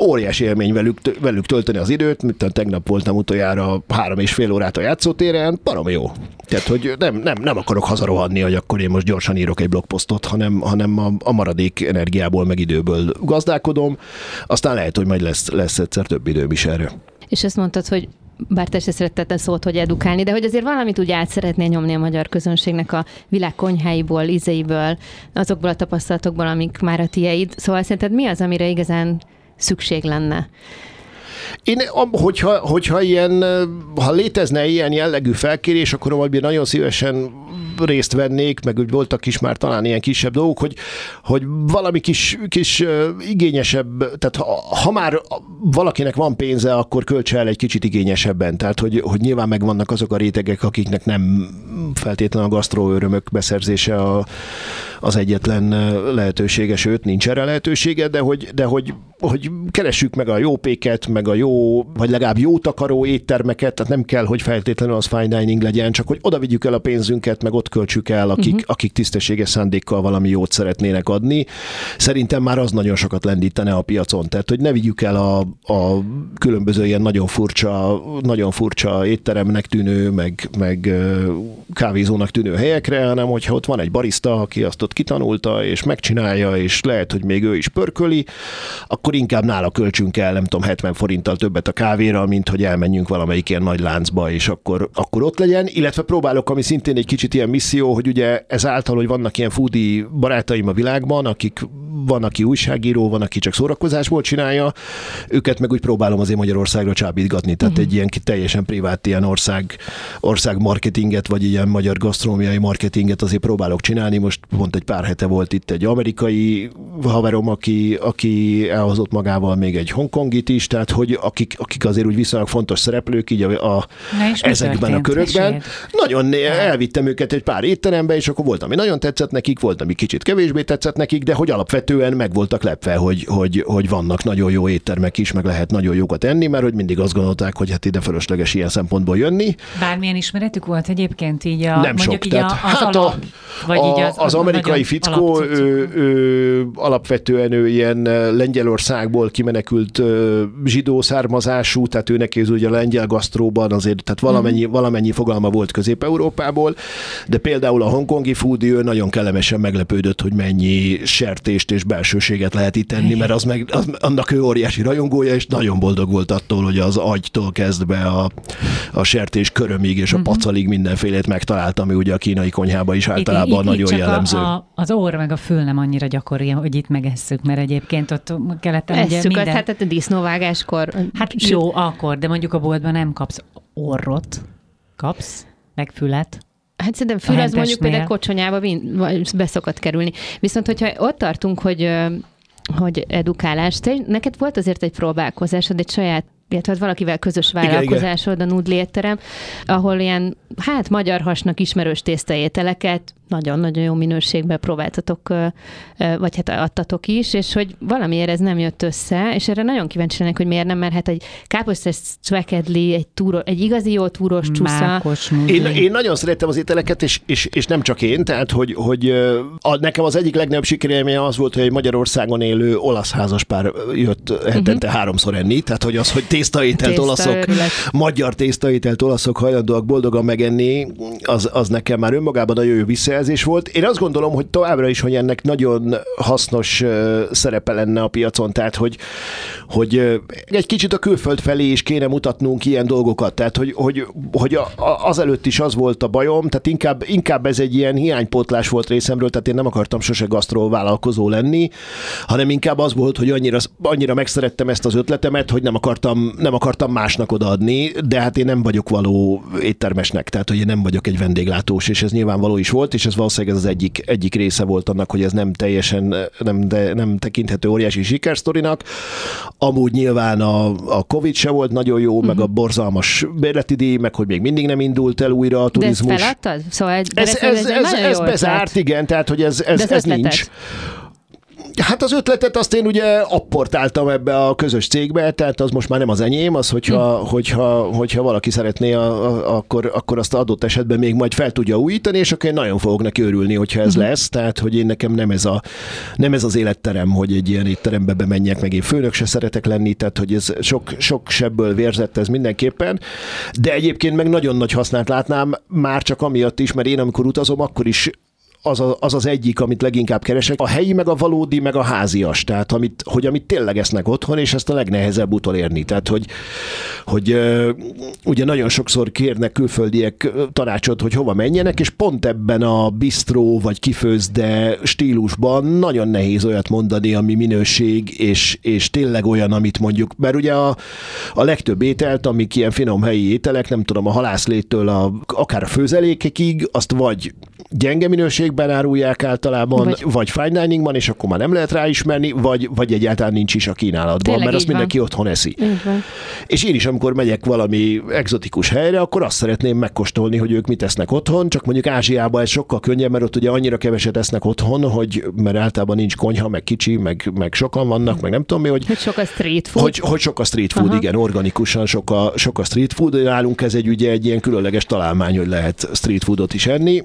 óriási élmény velük, velük tölteni az időt, mint tegnap voltam utoljára három és fél órát a játszótéren, parom jó. Tehát, hogy nem, nem, nem akarok hazarohanni, hogy akkor én most gyorsan írok egy blogposztot, hanem, hanem a, a maradék energiából, meg időből gazdálkodom. Aztán lehet, hogy majd lesz, lesz egyszer több időm is erre. És azt mondtad, hogy bár te se szeretted szót, hogy edukálni, de hogy azért valamit úgy át szeretnél nyomni a magyar közönségnek a világ konyháiból, ízeiből, azokból a tapasztalatokból, amik már a tieid. Szóval szerinted mi az, amire igazán szükség lenne? Én, hogyha, hogyha ilyen, ha létezne ilyen jellegű felkérés, akkor majd nagyon szívesen részt vennék, meg úgy voltak is már talán ilyen kisebb dolgok, hogy, hogy valami kis, kis igényesebb, tehát ha, ha már valakinek van pénze, akkor költse el egy kicsit igényesebben. Tehát, hogy, hogy nyilván megvannak azok a rétegek, akiknek nem feltétlenül a gasztróörömök beszerzése a, az egyetlen lehetősége, sőt, nincs erre lehetősége, de hogy, de hogy, hogy keressük meg a jó péket, meg a jó, vagy legalább jó takaró éttermeket, tehát nem kell, hogy feltétlenül az fine dining legyen, csak hogy oda vigyük el a pénzünket, meg ott költsük el, akik, uh-huh. akik tisztességes szándékkal valami jót szeretnének adni. Szerintem már az nagyon sokat lendítene a piacon, tehát hogy ne vigyük el a, a különböző ilyen nagyon furcsa, nagyon furcsa étteremnek tűnő, meg, meg kávézónak tűnő helyekre, hanem hogyha ott van egy barista, aki azt ott kitanulta, és megcsinálja, és lehet, hogy még ő is pörköli, akkor inkább nála költsünk el, nem tudom, 70 forinttal többet a kávéra, mint hogy elmenjünk valamelyik ilyen nagy láncba, és akkor, akkor ott legyen. Illetve próbálok, ami szintén egy kicsit ilyen misszió, hogy ugye ezáltal, hogy vannak ilyen foodie barátaim a világban, akik van, aki újságíró, van, aki csak szórakozásból csinálja, őket meg úgy próbálom azért Magyarországra csábítgatni, tehát uh-huh. egy ilyen teljesen privát ilyen ország, ország marketinget, vagy ilyen magyar gasztronómiai marketinget azért próbálok csinálni. Most pont egy pár hete volt itt egy amerikai haverom, aki, aki elhozott magával még egy hongkongit is, tehát hogy akik, akik azért úgy viszonylag fontos szereplők így a, a ezekben a körökben. Meséld. Nagyon elvittem őket egy pár étterembe, és akkor volt, ami nagyon tetszett nekik, volt, ami kicsit kevésbé tetszett nekik, de hogy alapvetően meg voltak lepve, hogy, hogy, hogy vannak nagyon jó éttermek is, meg lehet nagyon jókat enni, mert hogy mindig azt gondolták, hogy hát ide fölösleges ilyen szempontból jönni. Bármilyen ismeretük volt egyébként így a, Nem sok, így tehát a, az hát alap, a, vagy a, így az, az, amerikai fickó, ő, ő, alapvetően ő ilyen Lengyelországból kimenekült zsidó származású, tehát ő neki ugye a lengyel gasztróban azért, tehát valamennyi, Mhm. valamennyi fogalma volt Közép-Európából, de például a hongkongi foodie, ő nagyon kellemesen meglepődött, hogy mennyi sertést és belsőséget lehet itt enni, mert az meg, az, annak ő óriási rajongója, és nagyon boldog volt attól, hogy az agytól kezdve a, a sertés körömig és a Mhm. pacalig mindenfélét megtaláltam, ami ugye a kínai konyhában is általában itt- nagyon itt csak jellemző. A, a, az orr meg a fül nem annyira gyakori, hogy itt megesszük, mert egyébként ott keleten ugye Esszük minden... azt, hát a disznóvágáskor. Hát jó, akkor, de mondjuk a boltban nem kapsz orrot, kapsz, meg fület. Hát szerintem fül az mondjuk például kocsonyába beszokott kerülni. Viszont, hogyha ott tartunk, hogy, hogy edukálás, te, neked volt azért egy próbálkozásod, egy saját illetve hát valakivel közös igen. vállalkozásod, a Nudli étterem, ahol ilyen, hát magyar hasnak ismerős tésztaételeket nagyon-nagyon jó minőségben próbáltatok, vagy hát adtatok is, és hogy valamiért ez nem jött össze, és erre nagyon kíváncsi lennék, hogy miért nem, mert hát egy káposztás cvekedli, egy, túro, egy igazi jó túros csúsza. Én, én nagyon szerettem az ételeket, és, és, és nem csak én, tehát hogy, hogy a, nekem az egyik legnagyobb sikerélménye az volt, hogy egy Magyarországon élő olasz házaspár jött hetente uh-huh. háromszor enni, tehát hogy az, hogy tésztaételt olaszok, magyar tésztaételt olaszok hajlandóak boldogan megenni, az, az nekem már önmagában nagyon jó visszajelzés volt. Én azt gondolom, hogy továbbra is, hogy ennek nagyon hasznos szerepe lenne a piacon, tehát hogy, hogy egy kicsit a külföld felé is kéne mutatnunk ilyen dolgokat, tehát hogy, hogy, hogy azelőtt is az volt a bajom, tehát inkább, inkább ez egy ilyen hiánypótlás volt részemről, tehát én nem akartam sose gasztró vállalkozó lenni, hanem inkább az volt, hogy annyira, annyira megszerettem ezt az ötletemet, hogy nem akartam, nem akartam másnak odaadni, de hát én nem vagyok való éttermesnek, tehát hogy én nem vagyok egy vendéglátós, és ez nyilvánvaló is volt, és ez valószínűleg ez az egyik, egyik része volt annak, hogy ez nem teljesen, nem, de nem tekinthető óriási sikersztorinak. Amúgy nyilván a, a Covid se volt nagyon jó, uh-huh. meg a mhm. borzalmas bérleti díj, meg hogy még mindig nem indult el újra a turizmus. De ezt feladtad? Szóval ez, ez, ez, ez, ez bezárt, igen, tehát hogy ez, ez, ez, ez nincs. Hát az ötletet azt én ugye apportáltam ebbe a közös cégbe, tehát az most már nem az enyém, az, hogyha, hm. hogyha, hogyha valaki szeretné, a, a, akkor, akkor azt adott esetben még majd fel tudja újítani, és akkor én nagyon fogok neki örülni, hogyha ez hm. lesz, tehát hogy én nekem nem ez, a, nem ez az életterem, hogy egy ilyen étterembe bemenjek, meg én főnök se szeretek lenni, tehát hogy ez sok, sok sebből vérzett ez mindenképpen, de egyébként meg nagyon nagy hasznát látnám, már csak amiatt is, mert én amikor utazom, akkor is az, a, az az egyik, amit leginkább keresek. A helyi, meg a valódi, meg a házias. Tehát amit, hogy amit tényleg esznek otthon, és ezt a legnehezebb utolérni. Tehát, hogy, hogy ugye nagyon sokszor kérnek külföldiek tanácsot, hogy hova menjenek, és pont ebben a bistró vagy kifőzde stílusban nagyon nehéz olyat mondani, ami minőség, és, és tényleg olyan, amit mondjuk, mert ugye a, a legtöbb ételt, amik ilyen finom helyi ételek, nem tudom, a halászlétől a, akár a főzelékekig, azt vagy gyenge minőségben árulják általában, vagy, vagy fine diningban, és akkor már nem lehet ráismerni, vagy, vagy egyáltalán nincs is a kínálatban, Tényleg mert azt van. mindenki otthon eszi. És én is, amikor megyek valami egzotikus helyre, akkor azt szeretném megkóstolni, hogy ők mit esznek otthon, csak mondjuk Ázsiában ez sokkal könnyebb, mert ott ugye annyira keveset esznek otthon, hogy mert általában nincs konyha, meg kicsi, meg, meg sokan vannak, meg nem tudom mi, hogy, hogy sok a street food. Hogy, hogy sok a street food, Aha. igen, organikusan sok a, sok a street food. Nálunk ez egy ugye egy ilyen különleges találmány, hogy lehet street foodot is enni.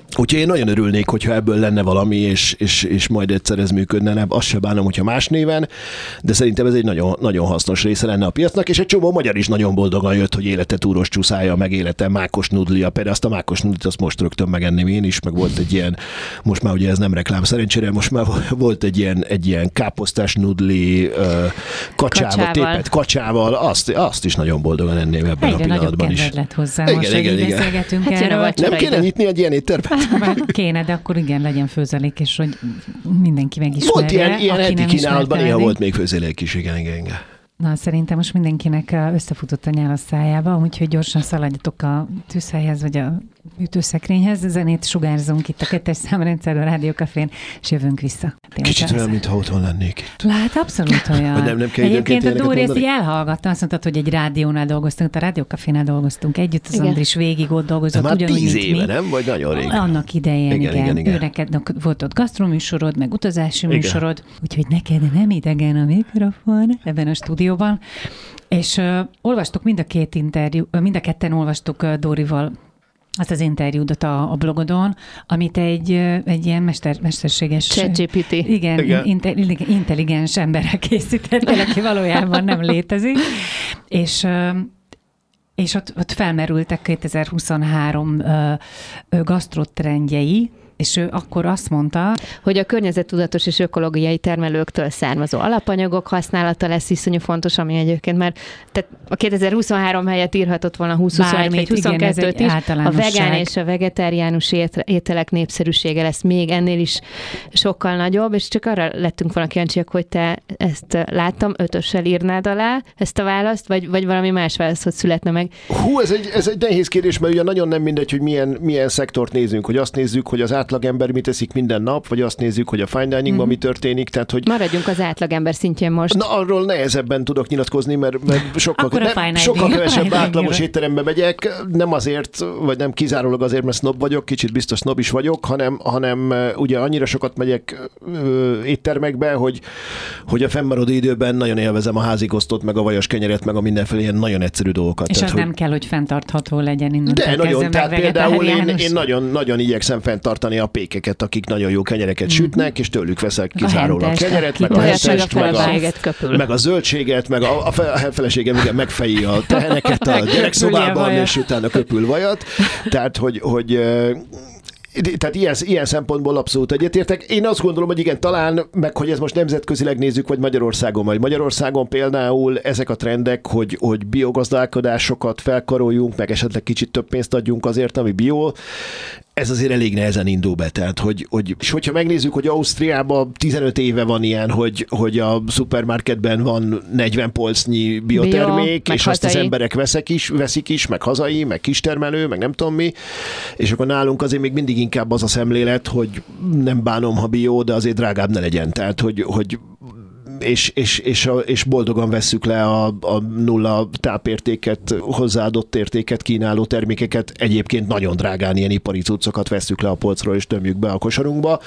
Úgyhogy én nagyon örülnék, hogyha ebből lenne valami, és, és, és majd egyszer ez működne. Nem, azt se bánom, hogyha más néven, de szerintem ez egy nagyon, nagyon hasznos része lenne a piacnak, és egy csomó magyar is nagyon boldogan jött, hogy élete túros csúszája, meg élete mákos nudlia. Például azt a mákos nudlit azt most rögtön megenném én is, meg volt egy ilyen, most már ugye ez nem reklám szerencsére, most már volt egy ilyen, egy ilyen káposztás nudli kacsával, kacsával, tépet kacsával, azt, azt is nagyon boldogan enném ebben Egyre a pillanatban is. lett hozzá, igen, most, igen, igen. Hát Nem kéne nyitni egy ilyen éttermet? Kéne, de akkor igen, legyen főzelék, és hogy mindenki megismerje. Volt ilyen, ilyen heti kínálatban, néha volt még főzelék is, igen, igen, igen. Na, szerintem most mindenkinek összefutott a nyál a szájába, úgyhogy gyorsan szaladjatok a tűzhelyhez, vagy a ütőszekrényhez. Zenét sugárzunk itt a kettes számrendszerben, a Rádiókafén, és jövünk vissza. Tényleg Kicsit olyan, mintha otthon lennék itt. Lát, abszolút olyan. nem, nem kell Egyébként a Dóri ezt így elhallgatta, azt mondtad, hogy egy rádiónál dolgoztunk, a Rádiókafénál dolgoztunk együtt, az igen. Andris végig ott dolgozott. De már tíz éve, mi. nem? Vagy nagyon rég? Annak idején, igen. igen, igen, igen. Ő neked volt ott gasztroműsorod, meg utazási igen. műsorod, úgyhogy neked nem idegen a mikrofon ebben a stúdióban. És uh, olvastuk mind a két interjú, mind a ketten olvastuk uh, Dórival azt az interjúdat a, a blogodon, amit egy, egy ilyen mester, mesterséges... ChatGPT. Igen, igen. Inte, intelligens emberre készítettél, aki valójában nem létezik. És és ott, ott felmerültek 2023 gasztrotrendjei, és ő akkor azt mondta, hogy a környezettudatos és ökológiai termelőktől származó alapanyagok használata lesz iszonyú fontos, ami egyébként már tehát a 2023 helyett írhatott volna 2021 vagy 22-t is. A vegán és a vegetáriánus ételek népszerűsége lesz még ennél is sokkal nagyobb, és csak arra lettünk volna kíváncsiak, hogy te ezt láttam, ötössel írnád alá ezt a választ, vagy, vagy valami más válaszot születne meg? Hú, ez egy, ez egy nehéz kérdés, mert ugye nagyon nem mindegy, hogy milyen, milyen szektort nézünk, hogy azt nézzük, hogy az át átlagember mit teszik minden nap, vagy azt nézzük, hogy a fine diningban Mhm. mi történik, tehát hogy Maradjunk az átlagember szintjén most. Na, arról nehezebben tudok nyilatkozni, mert, mert sokkal, Akkor fine nem, sokkal kevesebb átlagos étterembe megyek, nem azért, vagy nem kizárólag azért, mert snob vagyok, kicsit biztos snob is vagyok, hanem, hanem ö, ugye annyira sokat megyek ö, éttermekbe, hogy, hogy a fennmaradó időben nagyon élvezem a házikosztot, meg a vajas kenyeret, meg a mindenféle ilyen nagyon egyszerű dolgokat. És az hogy... nem kell, hogy fenntartható legyen innen. De nagyon, tehát például én, én nagyon, nagyon igyekszem fenntartani a pékeket, akik nagyon jó kenyereket sütnek, és tőlük veszek kizárólag kenyeret, meg a Olyat meg a hentest, meg a, meg a zöldséget, meg a, a, fe, a feleségem igen, megfeji a teheneket a gyerekszobában, és utána köpül vajat. Tehát, hogy, hogy tehát ilyen, ilyen szempontból abszolút egyetértek. Én azt gondolom, hogy igen, talán, meg hogy ez most nemzetközileg nézzük, vagy Magyarországon, vagy Magyarországon például ezek a trendek, hogy, hogy biogazdálkodásokat felkaroljunk, meg esetleg kicsit több pénzt adjunk azért, ami bio, ez azért elég nehezen indul be. Tehát, hogy, hogy, és hogyha megnézzük, hogy Ausztriában 15 éve van ilyen, hogy, hogy a szupermarketben van 40 polcnyi biotermék, Bio, és azt az emberek veszek is, veszik is, meg hazai, meg kistermelő, meg nem tudom mi, és akkor nálunk azért még mindig inkább az a szemlélet, hogy nem bánom, ha bio, de azért drágább ne legyen. Tehát, hogy, hogy és, és, és, a, és boldogan vesszük le a, a nulla tápértéket, hozzáadott értéket kínáló termékeket. Egyébként nagyon drágán ilyen ipari cuccokat vesszük le a polcról, és tömjük be a kosarunkba.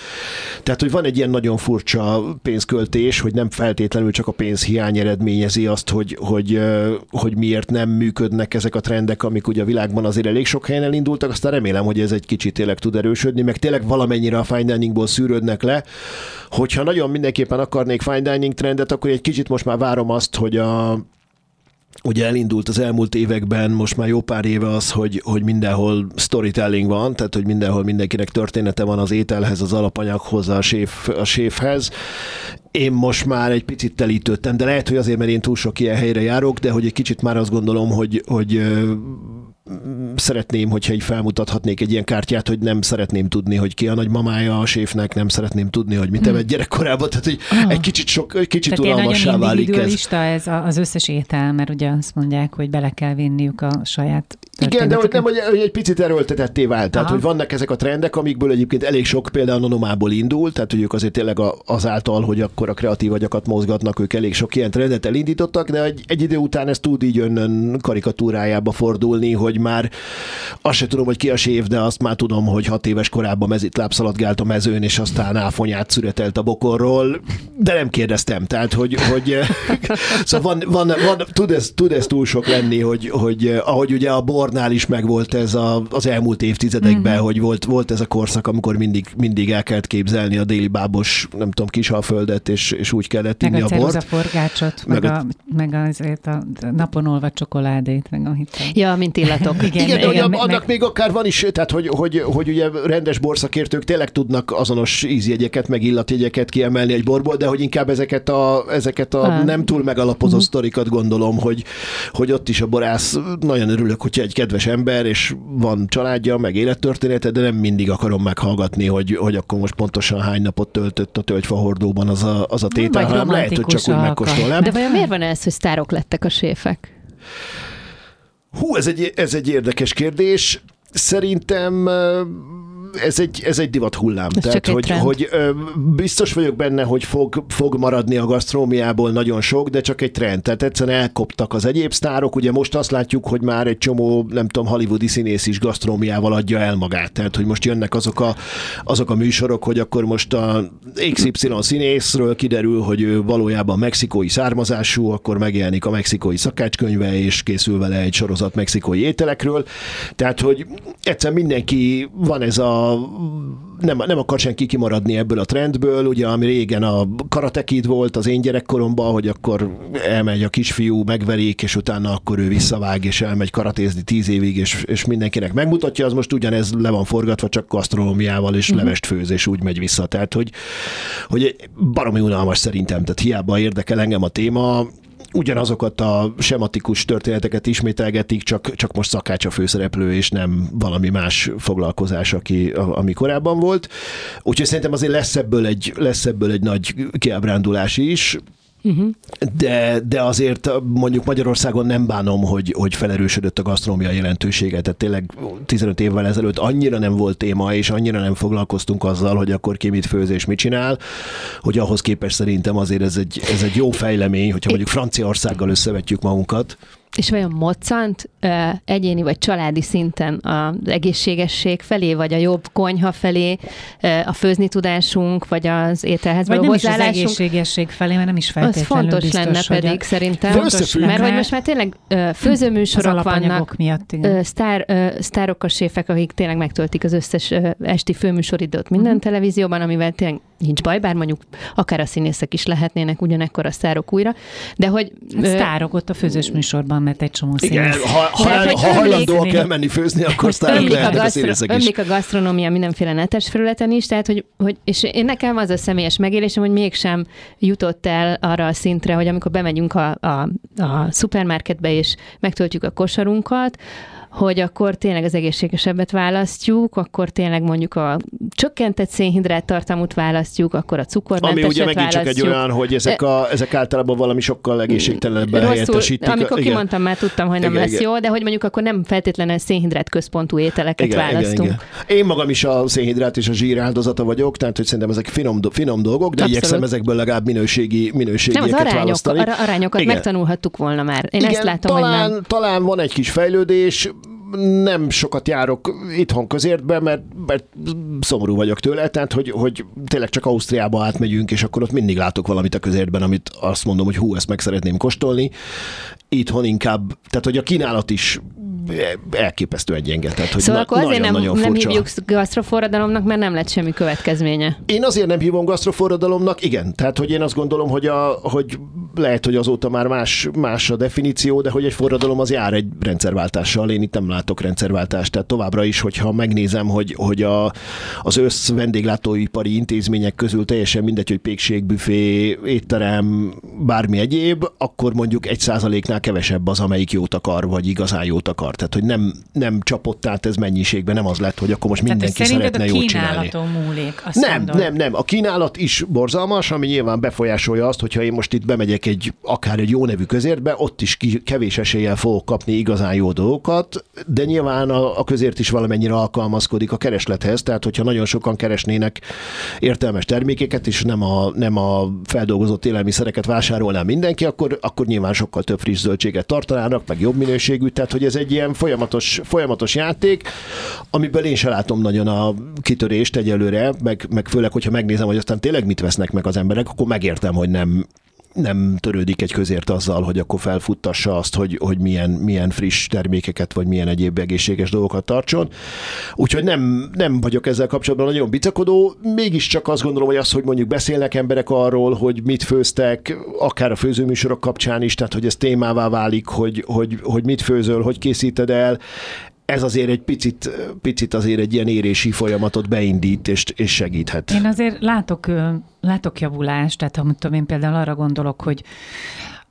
Tehát, hogy van egy ilyen nagyon furcsa pénzköltés, hogy nem feltétlenül csak a pénzhiány eredményezi azt, hogy, hogy, hogy miért nem működnek ezek a trendek, amik ugye a világban azért elég sok helyen elindultak, aztán remélem, hogy ez egy kicsit tényleg tud erősödni, meg tényleg valamennyire a fine diningból szűrődnek le. Hogyha nagyon mindenképpen akarnék fine dining trendet, akkor egy kicsit most már várom azt, hogy a Ugye elindult az elmúlt években, most már jó pár éve az, hogy, hogy mindenhol storytelling van, tehát hogy mindenhol mindenkinek története van az ételhez, az alapanyaghoz, a, séf, a séfhez. Én most már egy picit telítődtem, de lehet, hogy azért, mert én túl sok ilyen helyre járok, de hogy egy kicsit már azt gondolom, hogy, hogy szeretném, hogyha így felmutathatnék egy ilyen kártyát, hogy nem szeretném tudni, hogy ki a nagymamája a séfnek, nem szeretném tudni, hogy mit evett gyerekkorában, tehát hogy egy kicsit, sok, egy kicsit Tehát unalmassá válik ez. ez az összes étel, mert ugye azt mondják, hogy bele kell vinniük a saját Igen, de hogy nem, hogy egy picit erőltetetté vált. Tehát, Aha. hogy vannak ezek a trendek, amikből egyébként elég sok például nonomából indul, tehát hogy ők azért tényleg azáltal, hogy akkor a kreatív agyakat mozgatnak, ők elég sok ilyen trendet elindítottak, de egy, egy idő után ez tud így önnön karikatúrájába fordulni, hogy már azt se tudom, hogy ki a sév, de azt már tudom, hogy hat éves korában mezit lábszaladgált a mezőn, és aztán áfonyát szüretelt a bokorról, de nem kérdeztem. Tehát, hogy, hogy szóval van, van, van tud, ez, tud ez túl sok lenni, hogy, hogy eh, ahogy ugye a bornál is megvolt ez a, az elmúlt évtizedekben, mm-hmm. hogy volt, volt ez a korszak, amikor mindig, mindig el kellett képzelni a déli bábos, nem tudom, kisalföldet, és, és úgy kellett Meg inni a a bort. meg, Meg a, a- meg azért a napon olva csokoládét, meg a hitel. Ja, mint illatok. Igen, Igen, de igen, meg- annak még akár van is, tehát hogy, hogy, hogy ugye rendes borszakértők tényleg tudnak azonos ízjegyeket, meg illatjegyeket kiemelni egy borból, de hogy inkább ezeket a, ezeket a Ah. nem túl megalapozott sztorikat gondolom, hogy, hogy ott is a borász, nagyon örülök, hogyha egy kedves ember, és van családja, meg élettörténete, de nem mindig akarom meghallgatni, hogy, hogy akkor most pontosan hány napot töltött a tölgyfahordóban az a, az a tétel, hanem lehet, hogy csak úgy megkóstolnám. De vajon miért van ez, hogy sztárok lettek a séfek? Hú, ez egy, ez egy érdekes kérdés. Szerintem ez egy, ez egy divat hullám. Ez Tehát, hogy, trend. hogy ö, biztos vagyok benne, hogy fog, fog maradni a gasztrómiából nagyon sok, de csak egy trend. Tehát egyszerűen elkoptak az egyéb sztárok. Ugye most azt látjuk, hogy már egy csomó, nem tudom, hollywoodi színész is gasztrómiával adja el magát. Tehát, hogy most jönnek azok a, azok a műsorok, hogy akkor most a XY színészről kiderül, hogy ő valójában mexikói származású, akkor megjelenik a mexikói szakácskönyve, és készül vele egy sorozat mexikói ételekről. Tehát, hogy egyszerűen mindenki van ez a nem, nem akar senki kimaradni ebből a trendből, ugye ami régen a karatekid volt az én gyerekkoromban, hogy akkor elmegy a kisfiú, megverik, és utána akkor ő visszavág, és elmegy karatézni tíz évig, és, és mindenkinek megmutatja, az most ugyanez le van forgatva, csak gasztronómiával és levest főz, és úgy megy vissza. Tehát, hogy, hogy baromi unalmas szerintem, tehát hiába érdekel engem a téma, ugyanazokat a sematikus történeteket ismételgetik, csak, csak most szakács a főszereplő, és nem valami más foglalkozás, aki, a, ami korábban volt. Úgyhogy szerintem azért lesz ebből egy, lesz ebből egy nagy kiábrándulás is. Uh-huh. De, de azért mondjuk Magyarországon nem bánom, hogy, hogy felerősödött a gasztronómia jelentősége. Tehát tényleg 15 évvel ezelőtt annyira nem volt téma, és annyira nem foglalkoztunk azzal, hogy akkor ki mit főz és mit csinál, hogy ahhoz képest szerintem azért ez egy, ez egy jó fejlemény, hogyha mondjuk Franciaországgal összevetjük magunkat. És vajon moccant egyéni vagy családi szinten az egészségesség felé, vagy a jobb konyha felé, a főzni tudásunk, vagy az ételhez Vagy való nem is az egészségesség felé, mert nem is Az feltétlenül fontos biztos, lenne hogy pedig a, szerintem. Fontos Mert lenne. hogy most már tényleg ö, az főzőműsorok vannak, miatt, igen. sztár, sztárok a séfek, akik tényleg megtöltik az összes ö, esti főműsoridőt minden Mhm. televízióban, amivel tényleg nincs baj, bár mondjuk akár a színészek is lehetnének ugyanekkor a sztárok újra, de hogy Hát sztárok ott a főzős műsorban, mert egy csomó Igen, színész. ha, ha, De hogy ha hajlandóak ömlik- elmenni főzni, akkor sztárok ömlik a, lehetnek a gasztro- színészek is. ömlik a gasztronómia mindenféle netes felületen is, tehát hogy, hogy és én nekem az a személyes megélésem, hogy mégsem jutott el arra a szintre, hogy amikor bemegyünk a, a, a szupermarketbe és megtöltjük a kosarunkat, hogy akkor tényleg az egészségesebbet választjuk, akkor tényleg mondjuk a csökkentett szénhidrát tartalmut választjuk, akkor a Ami cukormenteset ugye megint csak egy választjuk. olyan, hogy ezek, a, ezek általában valami sokkal egészségtelenebben Rosszul, helyettesítik. amikor Igen. kimondtam, már tudtam, hogy nem Igen, lesz igen. jó, de hogy mondjuk akkor nem feltétlenül szénhidrát központú ételeket Igen, igen, választunk. igen. Én magam is a szénhidrát és a zsír áldozata vagyok, tehát hogy szerintem ezek finom, finom dolgok, de Abszolút. igyekszem ezekből legalább minőségi, Nem, minőségieket az arányok, választani. ar- arányokat Igen. megtanulhattuk volna már. Én Igen, ezt látom, talán, hogy nem. talán van egy kis fejlődés, nem sokat járok itthon közértbe, mert, mert szomorú vagyok tőle, tehát hogy, hogy tényleg csak Ausztriába átmegyünk, és akkor ott mindig látok valamit a közértben, amit azt mondom, hogy hú, ezt meg szeretném kóstolni. Itthon inkább, tehát hogy a kínálat is elképesztően gyenge. Tehát, hogy Szóval na- akkor azért nem, nagyon-nagyon nem hívjuk gasztroforradalomnak, mert nem lett semmi következménye. Én azért nem hívom gasztroforradalomnak, igen. Tehát, hogy én azt gondolom, hogy, a, hogy lehet, hogy azóta már más, más a definíció, de hogy egy forradalom az jár egy rendszerváltással. Én itt nem látok rendszerváltást. Tehát továbbra is, hogyha megnézem, hogy, hogy a, az össz vendéglátóipari intézmények közül teljesen mindegy, hogy pékség, büfé, étterem, bármi egyéb, akkor mondjuk egy százaléknál kevesebb az, amelyik jót akar, vagy igazán jót akar. Tehát, hogy nem, nem csapott át ez mennyiségben, nem az lett, hogy akkor most mindenki Tehát, szeretne jót csinálni. múlik, azt Nem, mondod. nem, nem. A kínálat is borzalmas, ami nyilván befolyásolja azt, hogyha én most itt bemegyek egy akár egy jó nevű közértbe, ott is ki, kevés eséllyel fogok kapni igazán jó dolgokat, de nyilván a, a közért is valamennyire alkalmazkodik a kereslethez, tehát hogyha nagyon sokan keresnének értelmes termékeket, és nem a, nem a feldolgozott élelmiszereket vásárolná mindenki, akkor, akkor nyilván sokkal több friss zöldséget tartanának, meg jobb minőségű, tehát hogy ez egy ilyen folyamatos, folyamatos játék, amiből én se látom nagyon a kitörést egyelőre, meg, meg főleg, hogyha megnézem, hogy aztán tényleg mit vesznek meg az emberek, akkor megértem, hogy nem, nem törődik egy közért azzal, hogy akkor felfuttassa azt, hogy, hogy milyen, milyen friss termékeket, vagy milyen egyéb egészséges dolgokat tartson. Úgyhogy nem, nem vagyok ezzel kapcsolatban nagyon bicakodó, mégiscsak azt gondolom, hogy az, hogy mondjuk beszélnek emberek arról, hogy mit főztek, akár a főzőműsorok kapcsán is, tehát hogy ez témává válik, hogy, hogy, hogy mit főzöl, hogy készíted el, ez azért egy picit, picit azért egy ilyen érési folyamatot beindít és, és segíthet. Én azért látok, látok javulást, tehát ha tudom, én például arra gondolok, hogy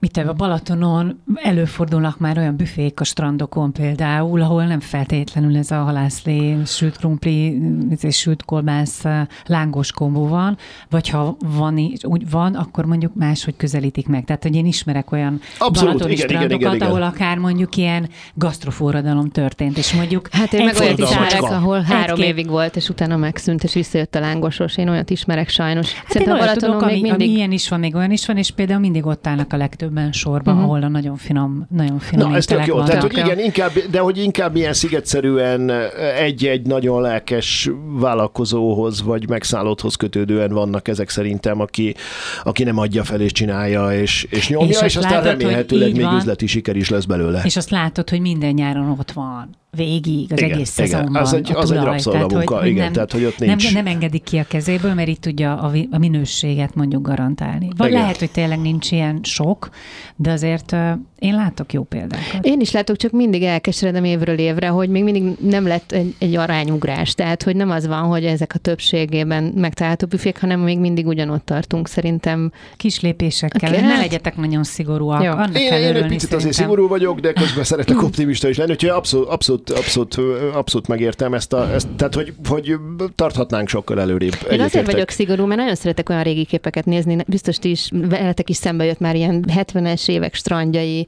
mit a Balatonon előfordulnak már olyan büfék a strandokon például, ahol nem feltétlenül ez a halászlé, sült krumpli, ez sült kolbász, lángos kombó van, vagy ha van, úgy van, akkor mondjuk máshogy közelítik meg. Tehát, hogy én ismerek olyan Abszolút, balatoni igen, igen, strandokat, igen, igen. ahol akár mondjuk ilyen gasztroforradalom történt, és mondjuk Hát én meg olyat is van. ahol három Egy-két- évig volt, és utána megszűnt, és visszajött a lángosos. Én olyat ismerek sajnos. Hát én olyat tudok, ami, mindig... ami ilyen is van, még olyan is van, és például mindig ott állnak a legtöbben sorban, uh-huh. ahol a nagyon finom, nagyon finom Na, ez tök jó. vannak. Tehát, hogy igen, inkább, de hogy inkább ilyen szigetszerűen egy-egy nagyon lelkes vállalkozóhoz vagy megszállódhoz kötődően vannak ezek szerintem, aki, aki nem adja fel és csinálja és, és nyomja, és, És és azt aztán látod, remélhetőleg még van. üzleti siker is lesz belőle. És azt látod, hogy minden nyáron ott van, végig, az Igen, egész igen. szezonban. Az egy- a az egy tulaj. rabszolgamunka, hogy igen, nem, tehát, hogy ott nem, nincs- nem engedik ki a kezéből, mert itt tudja a, a minőséget mondjuk garantálni. Vagy Igen. lehet, hogy tényleg nincs ilyen sok, de azért uh, én látok jó példákat. Én is látok, csak mindig elkeseredem évről évre, hogy még mindig nem lett egy, egy arányugrás. Tehát, hogy nem az van, hogy ezek a többségében megtalálható büfék, hanem még mindig ugyanott tartunk szerintem. Kis lépésekkel, okay, ne hát- legyetek nagyon szigorúak. Jó. Annak Én, én egy picit azért szerintem. szigorú vagyok, de közben szeretek optimista is lenni, úgyhogy abszolút, abszolút abszolút, abszolút, abszolút megértem ezt, a, ezt tehát hogy, hogy tarthatnánk sokkal előrébb. Én azért vagyok szigorú, mert nagyon szeretek olyan régi képeket nézni, biztos ti is, veletek is szembe jött már ilyen 70-es évek strandjai,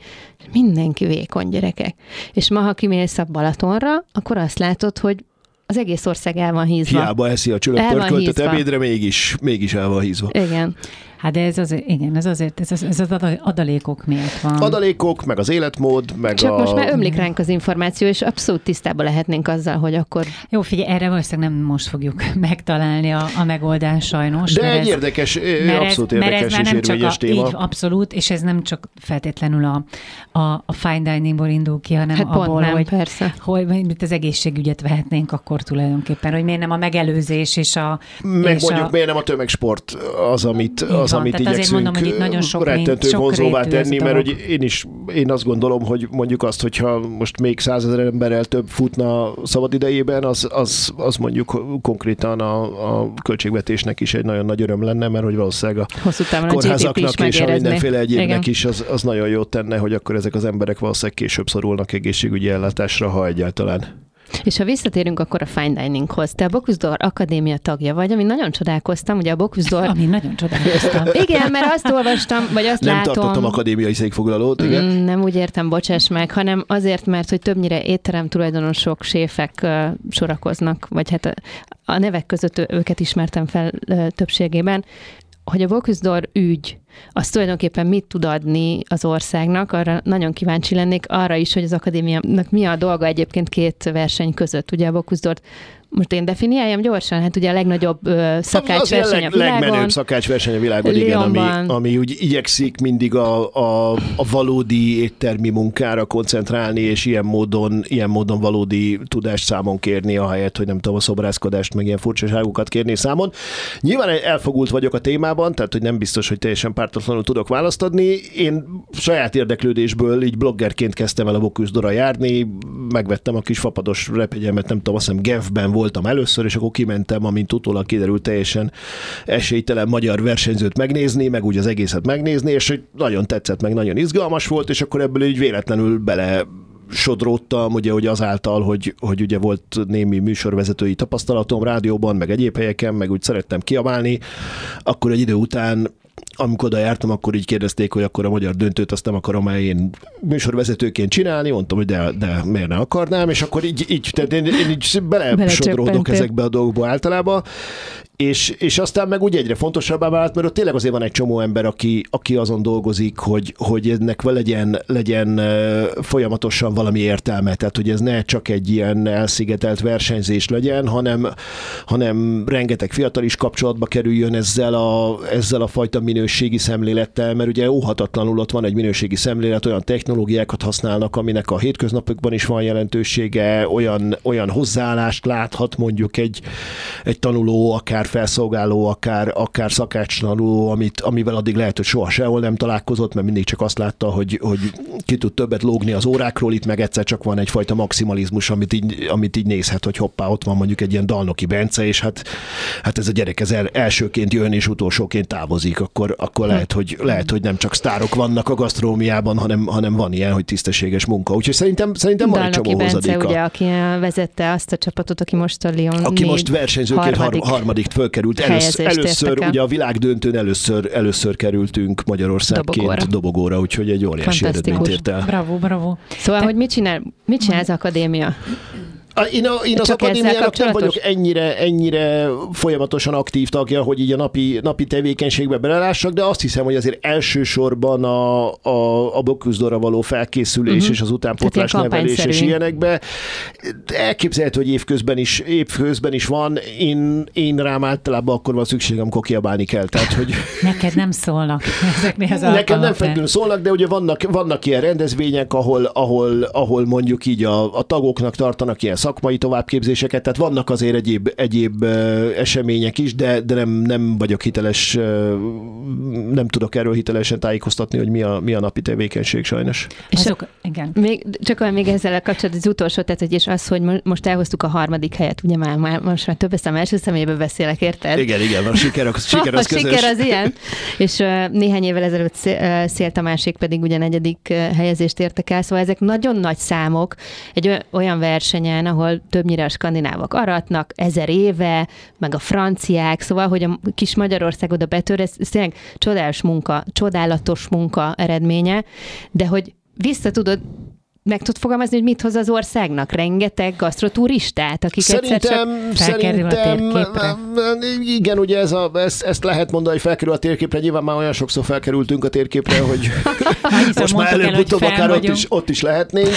mindenki vékony gyerekek. És ma, ha kimész a Balatonra, akkor azt látod, hogy az egész ország el van hízva. Hiába eszi a csülök pörköltet ebédre, mégis, mégis el van hízva. Igen. Hát de ez azért, igen, ez azért, ez, ez az adalékok miatt van. Adalékok, meg az életmód, meg Csak a... most már ömlik ránk az információ, és abszolút tisztában lehetnénk azzal, hogy akkor... Jó, figyelj, erre valószínűleg nem most fogjuk megtalálni a, a megoldást sajnos. De egy ez, érdekes, mert abszolút ez, érdekes mert ez már és nem csak a, téma. Így, abszolút, és ez nem csak feltétlenül a, a, a fine diningból indul ki, hanem Hát abból, nem, hogy, persze. hogy mint az egészségügyet vehetnénk akkor tulajdonképpen, hogy miért nem a megelőzés és a... Meg és mondjuk a, miért nem a tömegsport az, amit, az, van, amit tehát igyekszünk mondom, hogy itt nagyon sok rettentő sok vonzóvá tenni, mert hogy én is én azt gondolom, hogy mondjuk azt, hogyha most még százezer emberrel több futna szabad idejében, az, az, az mondjuk konkrétan a, a költségvetésnek is egy nagyon nagy öröm lenne, mert hogy valószínűleg a Hosszú kórházaknak és a mindenféle egyébnek Igen. is az, az nagyon jót tenne, hogy akkor ezek az emberek valószínűleg később szorulnak egészségügyi ellátásra, ha egyáltalán. És ha visszatérünk akkor a fine dininghoz, te a Bocuse d'Or Akadémia tagja vagy, ami nagyon csodálkoztam, ugye a Bocuse d'Or... Ami nagyon csodálkoztam. Igen, mert azt olvastam, vagy azt Nem látom... tartottam akadémiai székfoglalót, igen. Mm, Nem úgy értem, bocsáss meg, hanem azért, mert hogy többnyire étterem tulajdonosok, séfek ö, sorakoznak, vagy hát a, a nevek között őket ismertem fel ö, többségében, hogy a Bocuse d'Or ügy, az tulajdonképpen mit tud adni az országnak, arra nagyon kíváncsi lennék, arra is, hogy az akadémiának mi a dolga egyébként két verseny között. Ugye a Bocuse d'Ort most én definiáljam gyorsan, hát ugye a legnagyobb ö, szakácsverseny a leg, világon. legmenőbb szakácsverseny a világon, igen, ami, ami úgy igyekszik mindig a, a, a valódi éttermi munkára koncentrálni, és ilyen módon, ilyen módon valódi tudást számon kérni, ahelyett, hogy nem tudom, a szobrászkodást, meg ilyen furcsaságokat kérni számon. Nyilván elfogult vagyok a témában, tehát hogy nem biztos, hogy teljesen pártatlanul tudok választ adni. Én saját érdeklődésből így bloggerként kezdtem el a Boküzdora járni, megvettem a kis fapados repegyemet, nem tudom, azt hiszem Genfben voltam először, és akkor kimentem, amint utólag kiderült teljesen esélytelen magyar versenyzőt megnézni, meg úgy az egészet megnézni, és hogy nagyon tetszett, meg nagyon izgalmas volt, és akkor ebből így véletlenül bele sodródtam, ugye, hogy azáltal, hogy, hogy ugye volt némi műsorvezetői tapasztalatom rádióban, meg egyéb helyeken, meg úgy szerettem kiabálni, akkor egy idő után amikor oda jártam, akkor így kérdezték, hogy akkor a magyar döntőt azt nem akarom el én műsorvezetőként csinálni, mondtam, hogy de, de miért ne akarnám, és akkor így, így tehát én, én így belesodródok ezekbe a dolgokba általában, és, és aztán meg úgy egyre fontosabbá vált, mert ott tényleg azért van egy csomó ember, aki, aki azon dolgozik, hogy, hogy ennek legyen, legyen folyamatosan valami értelme, tehát hogy ez ne csak egy ilyen elszigetelt versenyzés legyen, hanem, hanem rengeteg fiatal is kapcsolatba kerüljön ezzel a, ezzel a fajta minőségi szemlélettel, mert ugye óhatatlanul ott van egy minőségi szemlélet, olyan technológiákat használnak, aminek a hétköznapokban is van jelentősége, olyan, olyan hozzáállást láthat mondjuk egy, egy tanuló, akár felszolgáló, akár, akár szakácstanuló, amit, amivel addig lehet, hogy soha sehol nem találkozott, mert mindig csak azt látta, hogy, hogy ki tud többet lógni az órákról, itt meg egyszer csak van egyfajta maximalizmus, amit így, amit így nézhet, hogy hoppá, ott van mondjuk egy ilyen Dalnoki Bence, és hát, hát ez a gyerek ez el, elsőként jön és utolsóként távozik, akkor, akkor lehet, hogy, lehet, hogy nem csak sztárok vannak a gasztrómiában, hanem, hanem van ilyen, hogy tisztességes munka. Úgyhogy szerintem, szerintem van egy csomó Bence, hozadéka. ugye, aki vezette azt a csapatot, aki most a Lyon Aki most versenyzőként harmadik, harmadik fölkerült. Először, először ugye a világdöntőn először, először kerültünk Magyarországként Dobogóra. dobogóra, úgyhogy egy óriási eredményt ért el. Bravo, bravo. Szóval, hogy mit csinál, mit csinál az akadémia? Én, a, én az akadémiának nem vagyok ennyire, ennyire folyamatosan aktív tagja, hogy így a napi, napi tevékenységbe belelássak, de azt hiszem, hogy azért elsősorban a, a, a Boküzdorra való felkészülés uh-huh. és az utánpótlás nevelés és ilyenekbe. Elképzelhető, hogy évközben is, évközben is van. Én, én rám általában akkor van szükségem, amikor kiabálni kell. Tehát, hogy Neked nem szólnak ezeknél az Nekem nem feltétlenül szólnak, de ugye vannak, vannak ilyen rendezvények, ahol, ahol, ahol mondjuk így a, a tagoknak tartanak ilyen szakmai továbbképzéseket, tehát vannak azért egyéb, egyéb események is, de, de nem, nem vagyok hiteles, nem tudok erről hitelesen tájékoztatni, hogy mi a, mi a napi tevékenység sajnos. És Azok, igen. Még, csak még ezzel kapcsolatban az utolsó, tehát hogy és az, hogy most elhoztuk a harmadik helyet, ugye már, már most már több eszem első személybe beszélek, érted? Igen, igen, a siker, a siker az a siker az ilyen. És uh, néhány évvel ezelőtt Szél, Tamásik pedig ugye negyedik helyezést értek el, szóval ezek nagyon nagy számok egy olyan versenyen, ahol többnyire a skandinávok aratnak, ezer éve, meg a franciák, szóval, hogy a kis Magyarország oda betör, ez, ez tényleg csodás munka, csodálatos munka eredménye, de hogy vissza tudod meg tud fogalmazni, hogy mit hoz az országnak? Rengeteg gasztroturistát, akik szerintem, egyszer csak szerintem, a térképre? Igen, ugye ez a, ezt, ezt lehet mondani, hogy felkerül a térképre, nyilván már olyan sokszor felkerültünk a térképre, hogy most már előbb-utóbb akár ott is, ott is lehetnénk,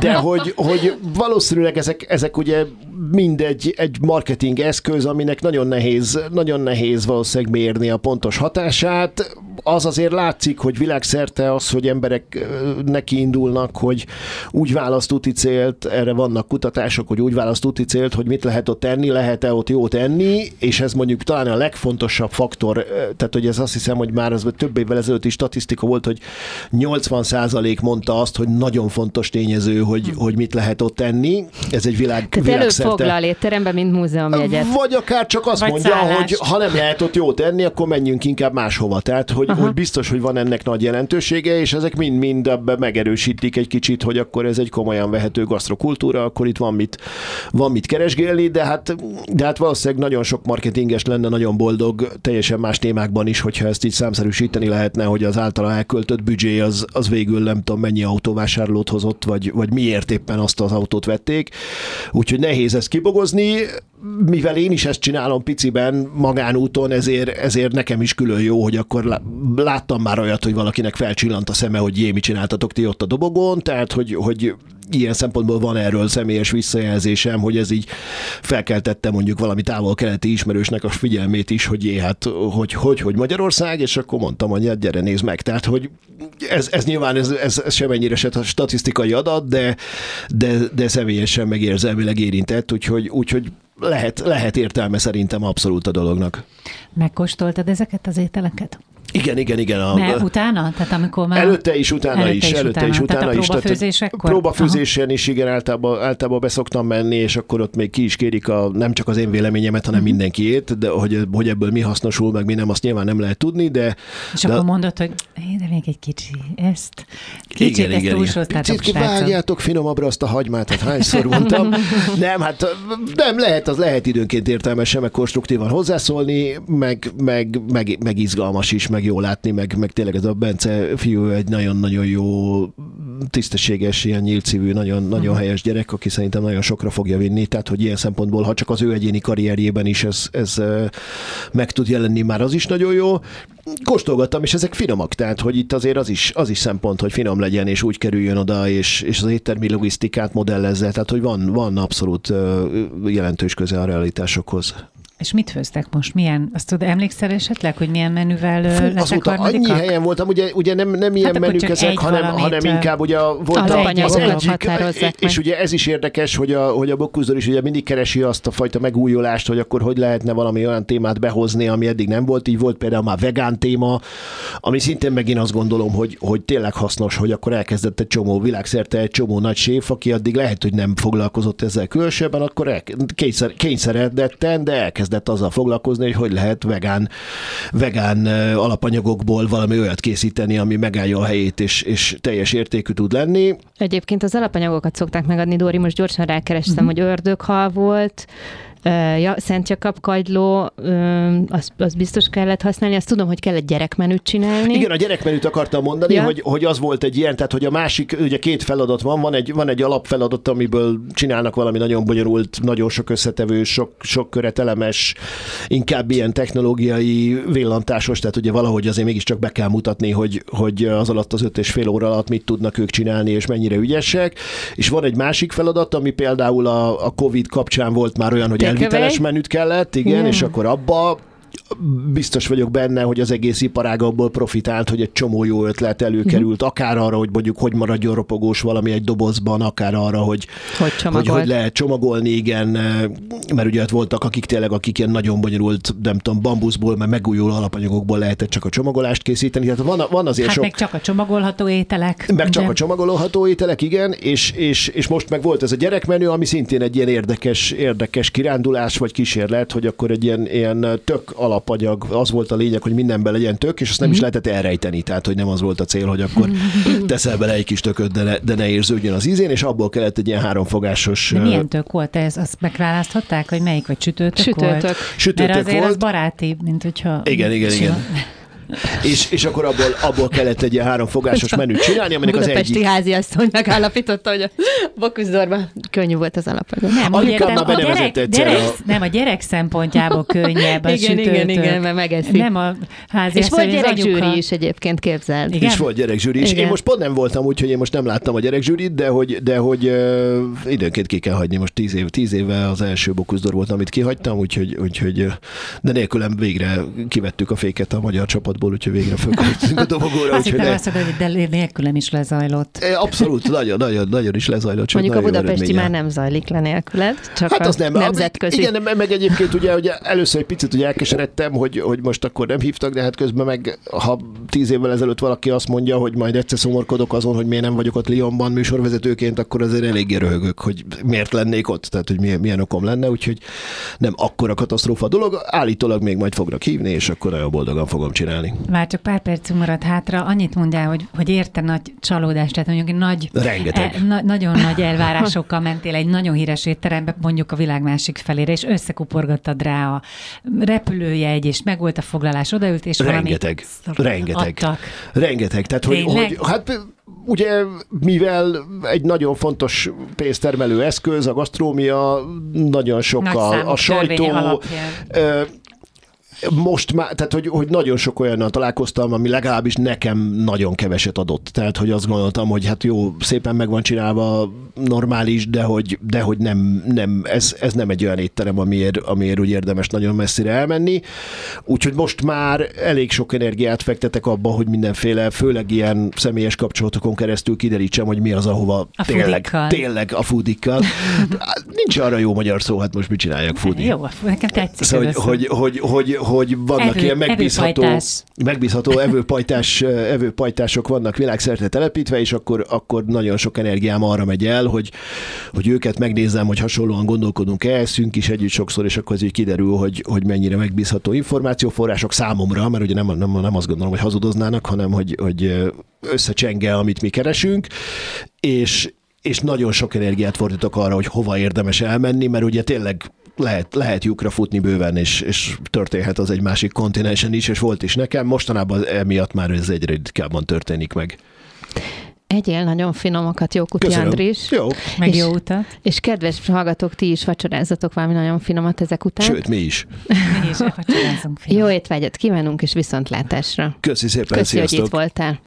de hogy, hogy valószínűleg ezek, ezek ugye mindegy egy marketing eszköz, aminek nagyon nehéz, nagyon nehéz valószínűleg mérni a pontos hatását. Az azért látszik, hogy világszerte az, hogy emberek neki indulnak, hogy úgy választ úti célt, erre vannak kutatások, hogy úgy választ úti célt, hogy mit lehet ott tenni, lehet-e ott jót enni, és ez mondjuk talán a legfontosabb faktor, tehát hogy ez azt hiszem, hogy már az több évvel ezelőtt is statisztika volt, hogy 80% mondta azt, hogy nagyon fontos tényező, hogy, hm. hogy mit lehet ott tenni. Ez egy világ, Tehát világszerte. Foglal étterembe, mint múzeumjegyet. Vagy akár csak azt Vagy mondja, szállást. hogy ha nem lehet ott jót enni, akkor menjünk inkább máshova. Tehát, hogy, hogy biztos, hogy van ennek nagy jelentősége, és ezek mind-mind ebbe megerősítik egy kicsit, hogy akkor ez egy komolyan vehető gasztrokultúra, akkor itt van mit, van mit keresgélni, de hát, de hát valószínűleg nagyon sok marketinges lenne nagyon boldog, teljesen más témákban is, hogyha ezt így számszerűsíteni lehetne, hogy az általa elköltött büdzsé az, az végül nem tudom mennyi autóvásárlót hozott, vagy, vagy miért éppen azt az autót vették. Úgyhogy nehéz ezt kibogozni, mivel én is ezt csinálom piciben magánúton, ezért, ezért nekem is külön jó, hogy akkor láttam már olyat, hogy valakinek felcsillant a szeme, hogy jé, mit csináltatok ti ott a dobogon, tehát hogy, hogy ilyen szempontból van erről személyes visszajelzésem, hogy ez így felkeltette mondjuk valami távol-keleti ismerősnek a figyelmét is, hogy jé, hát hogy, hogy, hogy Magyarország, és akkor mondtam, hát gyere, nézd meg. Tehát, hogy ez, ez nyilván ez, ez, ez semennyire se statisztikai adat, de, de, de személyesen meg érzelmileg érintett, úgyhogy, úgyhogy lehet, lehet értelme szerintem abszolút a dolognak. Megkóstoltad ezeket az ételeket? Igen, igen, igen. A, ne, utána? Tehát amikor már... Előtte is, utána előtte is, is előtte utána. is, utána tehát is. A próbafőzésekkor? Próbafőzésen is, igen, általában, általában beszoktam menni, és akkor ott még ki is kérik a, nem csak az én véleményemet, hanem uh-huh. mindenkiét, de hogy, hogy ebből mi hasznosul, meg mi nem, azt nyilván nem lehet tudni, de... És de, akkor mondod, hogy de még egy kicsi, ezt, kicsit igen, ezt igen, igen. Picit kivágjátok finomabbra azt a hagymát, hát hányszor mondtam. nem, hát nem lehet, az lehet időnként értelmesen, meg konstruktívan hozzászólni, meg, meg, meg, meg izgalmas is, meg jó látni, meg, meg tényleg ez a Bence fiú egy nagyon-nagyon jó, tisztességes, ilyen nyílcívű, nagyon, nagyon uh-huh. helyes gyerek, aki szerintem nagyon sokra fogja vinni, tehát hogy ilyen szempontból, ha csak az ő egyéni karrierjében is ez, ez meg tud jelenni, már az is nagyon jó. Kóstolgattam, és ezek finomak, tehát hogy itt azért az is, az is szempont, hogy finom legyen, és úgy kerüljön oda, és, és az éttermi logisztikát modellezze, tehát hogy van, van abszolút jelentős köze a realitásokhoz. És mit főztek most? Milyen? Azt tudod, emlékszel esetleg, hogy milyen menüvel Fú, azóta annyi helyen voltam, ugye, ugye nem, nem ilyen hát menük ezek, hanem, hanem inkább ugye volt a, az egyik, és ugye ez is érdekes, hogy a, hogy a Bokkuzdor is ugye mindig keresi azt a fajta megújulást, hogy akkor hogy lehetne valami olyan témát behozni, ami eddig nem volt, így volt például már vegán téma, ami szintén megint azt gondolom, hogy, hogy tényleg hasznos, hogy akkor elkezdett egy csomó világszerte egy csomó nagy séf, aki addig lehet, hogy nem foglalkozott ezzel különösebben, akkor el, kényszer, kényszeredetten, de elkezdett elkezdett azzal foglalkozni, hogy hogy lehet vegán, vegán alapanyagokból valami olyat készíteni, ami megállja a helyét, és, és teljes értékű tud lenni. Egyébként az alapanyagokat szokták megadni, Dóri, most gyorsan rákerestem, uh-huh. hogy ördöghal volt, Ja, Szent Jakab kagyló, az, az biztos kellett használni. Azt tudom, hogy kellett gyerekmenüt csinálni. Igen, a gyerekmenüt akartam mondani, ja. hogy, hogy az volt egy ilyen, tehát hogy a másik, ugye két feladat van, van egy, van egy alapfeladat, amiből csinálnak valami nagyon bonyolult, nagyon sok összetevő, sok, sok köretelemes, inkább ilyen technológiai villantásos, tehát ugye valahogy azért mégiscsak be kell mutatni, hogy, hogy az alatt az öt és fél óra alatt mit tudnak ők csinálni, és mennyire ügyesek. És van egy másik feladat, ami például a, a COVID kapcsán volt már olyan, hogy elviteles menüt kellett, igen, igen, és akkor abba biztos vagyok benne, hogy az egész iparág abból profitált, hogy egy csomó jó ötlet előkerült, uh-huh. akár arra, hogy mondjuk hogy maradjon ropogós valami egy dobozban, akár arra, hogy hogy, hogy, hogy lehet csomagolni, igen, mert ugye ott voltak, akik tényleg, akik ilyen nagyon bonyolult, nem tudom, bambuszból, mert megújuló alapanyagokból lehetett csak a csomagolást készíteni. Tehát van, van azért hát sok... meg csak a csomagolható ételek. Meg csak ugye? a csomagolható ételek, igen, és, és, és most meg volt ez a gyerekmenü, ami szintén egy ilyen érdekes, érdekes kirándulás vagy kísérlet, hogy akkor egy ilyen, ilyen tök alapanyag, az volt a lényeg, hogy mindenben legyen tök, és azt nem is Mhm. lehetett elrejteni, tehát hogy nem az volt a cél, hogy akkor teszel bele egy kis tököt, de ne, de ne érződjön az ízén, és abból kellett egy ilyen háromfogásos De milyen tök volt ez? Azt megválaszthatták, hogy melyik, vagy sütőtök, Sütőtök. volt? Sütőtök Mert azért volt. az barátibb, mint hogyha... Igen, igen, igen. És, és akkor abból, abból kellett egy ilyen háromfogásos menüt csinálni, aminek az budapesti egyik háziasszony megállapította, hogy a Bokuszdorban könnyű volt az alapanyag. Nem, Anyukám értem, a gyerek, gyerek, a- nem, a gyerek szempontjából könnyebb a igen, igen, sütőtök. igen, mert megeszik. Nem a házi És volt az gyerekzsűri is egyébként, képzeld. Igen? És volt gyerekzsűri is. Igen. Én most pont nem voltam, úgyhogy én most nem láttam a gyerekzsűrit, de hogy, de hogy uh, időnként ki kell hagyni. Most tíz, év, tíz éve az első Bokuszdor volt, amit kihagytam, úgyhogy, úgyhogy de nélkülem végre kivettük a féket a magyar csapatból, úgyhogy végre fölkerültünk a dobogóra. Azt hittem azt mondod, hogy de nélkülem is lezajlott. E, Abszolút, nagyon, nagyon, nagyon is lezajlott. Mondjuk a budapesti már nem zajlik le nélküled, csak Hát a az nem. nemzetközi. Igen, meg- meg egyébként ugye, ugye először egy picit ugye elkeseredtem, hogy, hogy most akkor nem hívtak, de hát közben meg, ha tíz évvel ezelőtt valaki azt mondja, hogy majd egyszer szomorkodok azon, hogy miért nem vagyok ott Lyonban műsorvezetőként, akkor azért eléggé röhögök, hogy miért lennék ott, tehát hogy milyen, milyen okom lenne, úgyhogy nem akkora katasztrófa dolog. Állítólag még majd fognak hívni, és akkor nagyon boldogan fogom csinálni. Már csak pár percünk maradt hátra. Annyit mondjál, hogy, hogy érte nagy csalódás, tehát mondjuk egy nagy, Rengeteg. E, na, nagyon nagy elvárásokkal mentél egy nagyon híres étterembe, mondjuk a világ másik felére, és összekuporgattad rá a repülőjegy, és meg volt a foglalás, odaült, és Rengeteg, rengeteg. adtak. Rengeteg. Tehát, hogy, Tényleg? hogy hát ugye, mivel egy nagyon fontos pénztermelő eszköz, a gasztrómia, nagyon sok Nagy a, sajtó, alapján. Most már, tehát hogy, hogy nagyon sok olyannal találkoztam, ami legalábbis nekem nagyon keveset adott. Tehát, hogy azt gondoltam, hogy hát jó, szépen meg van csinálva, normális, de hogy, de hogy nem, nem ez, ez nem egy olyan étterem, amiért, amiért úgy érdemes nagyon messzire elmenni. Úgyhogy most már elég sok energiát fektetek abba, hogy mindenféle, főleg ilyen személyes kapcsolatokon keresztül kiderítsem, hogy mi az, ahova A tényleg, foodikkal. tényleg a foodikkal. Hát Nincs arra jó magyar szó, hát most mit csináljak foodi? Jó, nekem tetszik Szóval, hogy, szó. hogy, hogy, hogy, hogy vannak Evő- ilyen megbízható, evőpajtás. megbízható evőpajtás, evőpajtások vannak világszerte telepítve, és akkor, akkor nagyon sok energiám arra megy el, hogy, hogy őket megnézzem, hogy hasonlóan gondolkodunk-e, eszünk is együtt sokszor, és akkor az így kiderül, hogy, hogy mennyire megbízható információforrások számomra, mert ugye nem, nem, nem azt gondolom, hogy hazudoznának, hanem hogy, hogy összecsenge, amit mi keresünk, és, és nagyon sok energiát fordítok arra, hogy hova érdemes elmenni, mert ugye tényleg lehet, lehet lyukra futni bőven, és, és történhet az egy másik kontinensen is, és volt is nekem. Mostanában emiatt már ez egyre ritkábban történik meg. Egyél nagyon finomakat, jó Kuti. Andris. Jó, Meg és- jó utat. És kedves hallgatók, ti is vacsorázatok valami nagyon finomat ezek után. sőt, mi is. Mi is elfacsorázunk. finom. Jó étvágyat kívánunk, és viszontlátásra. Köszi szépen, Köszi, hogy sziasztok! itt voltál.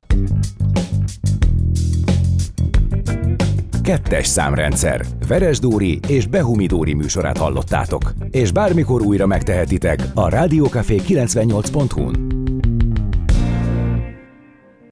Kettes számrendszer. Veres Dóri és Behumi Dóri műsorát hallottátok. És bármikor újra megtehetitek a Rádiókafé 98.hu-n.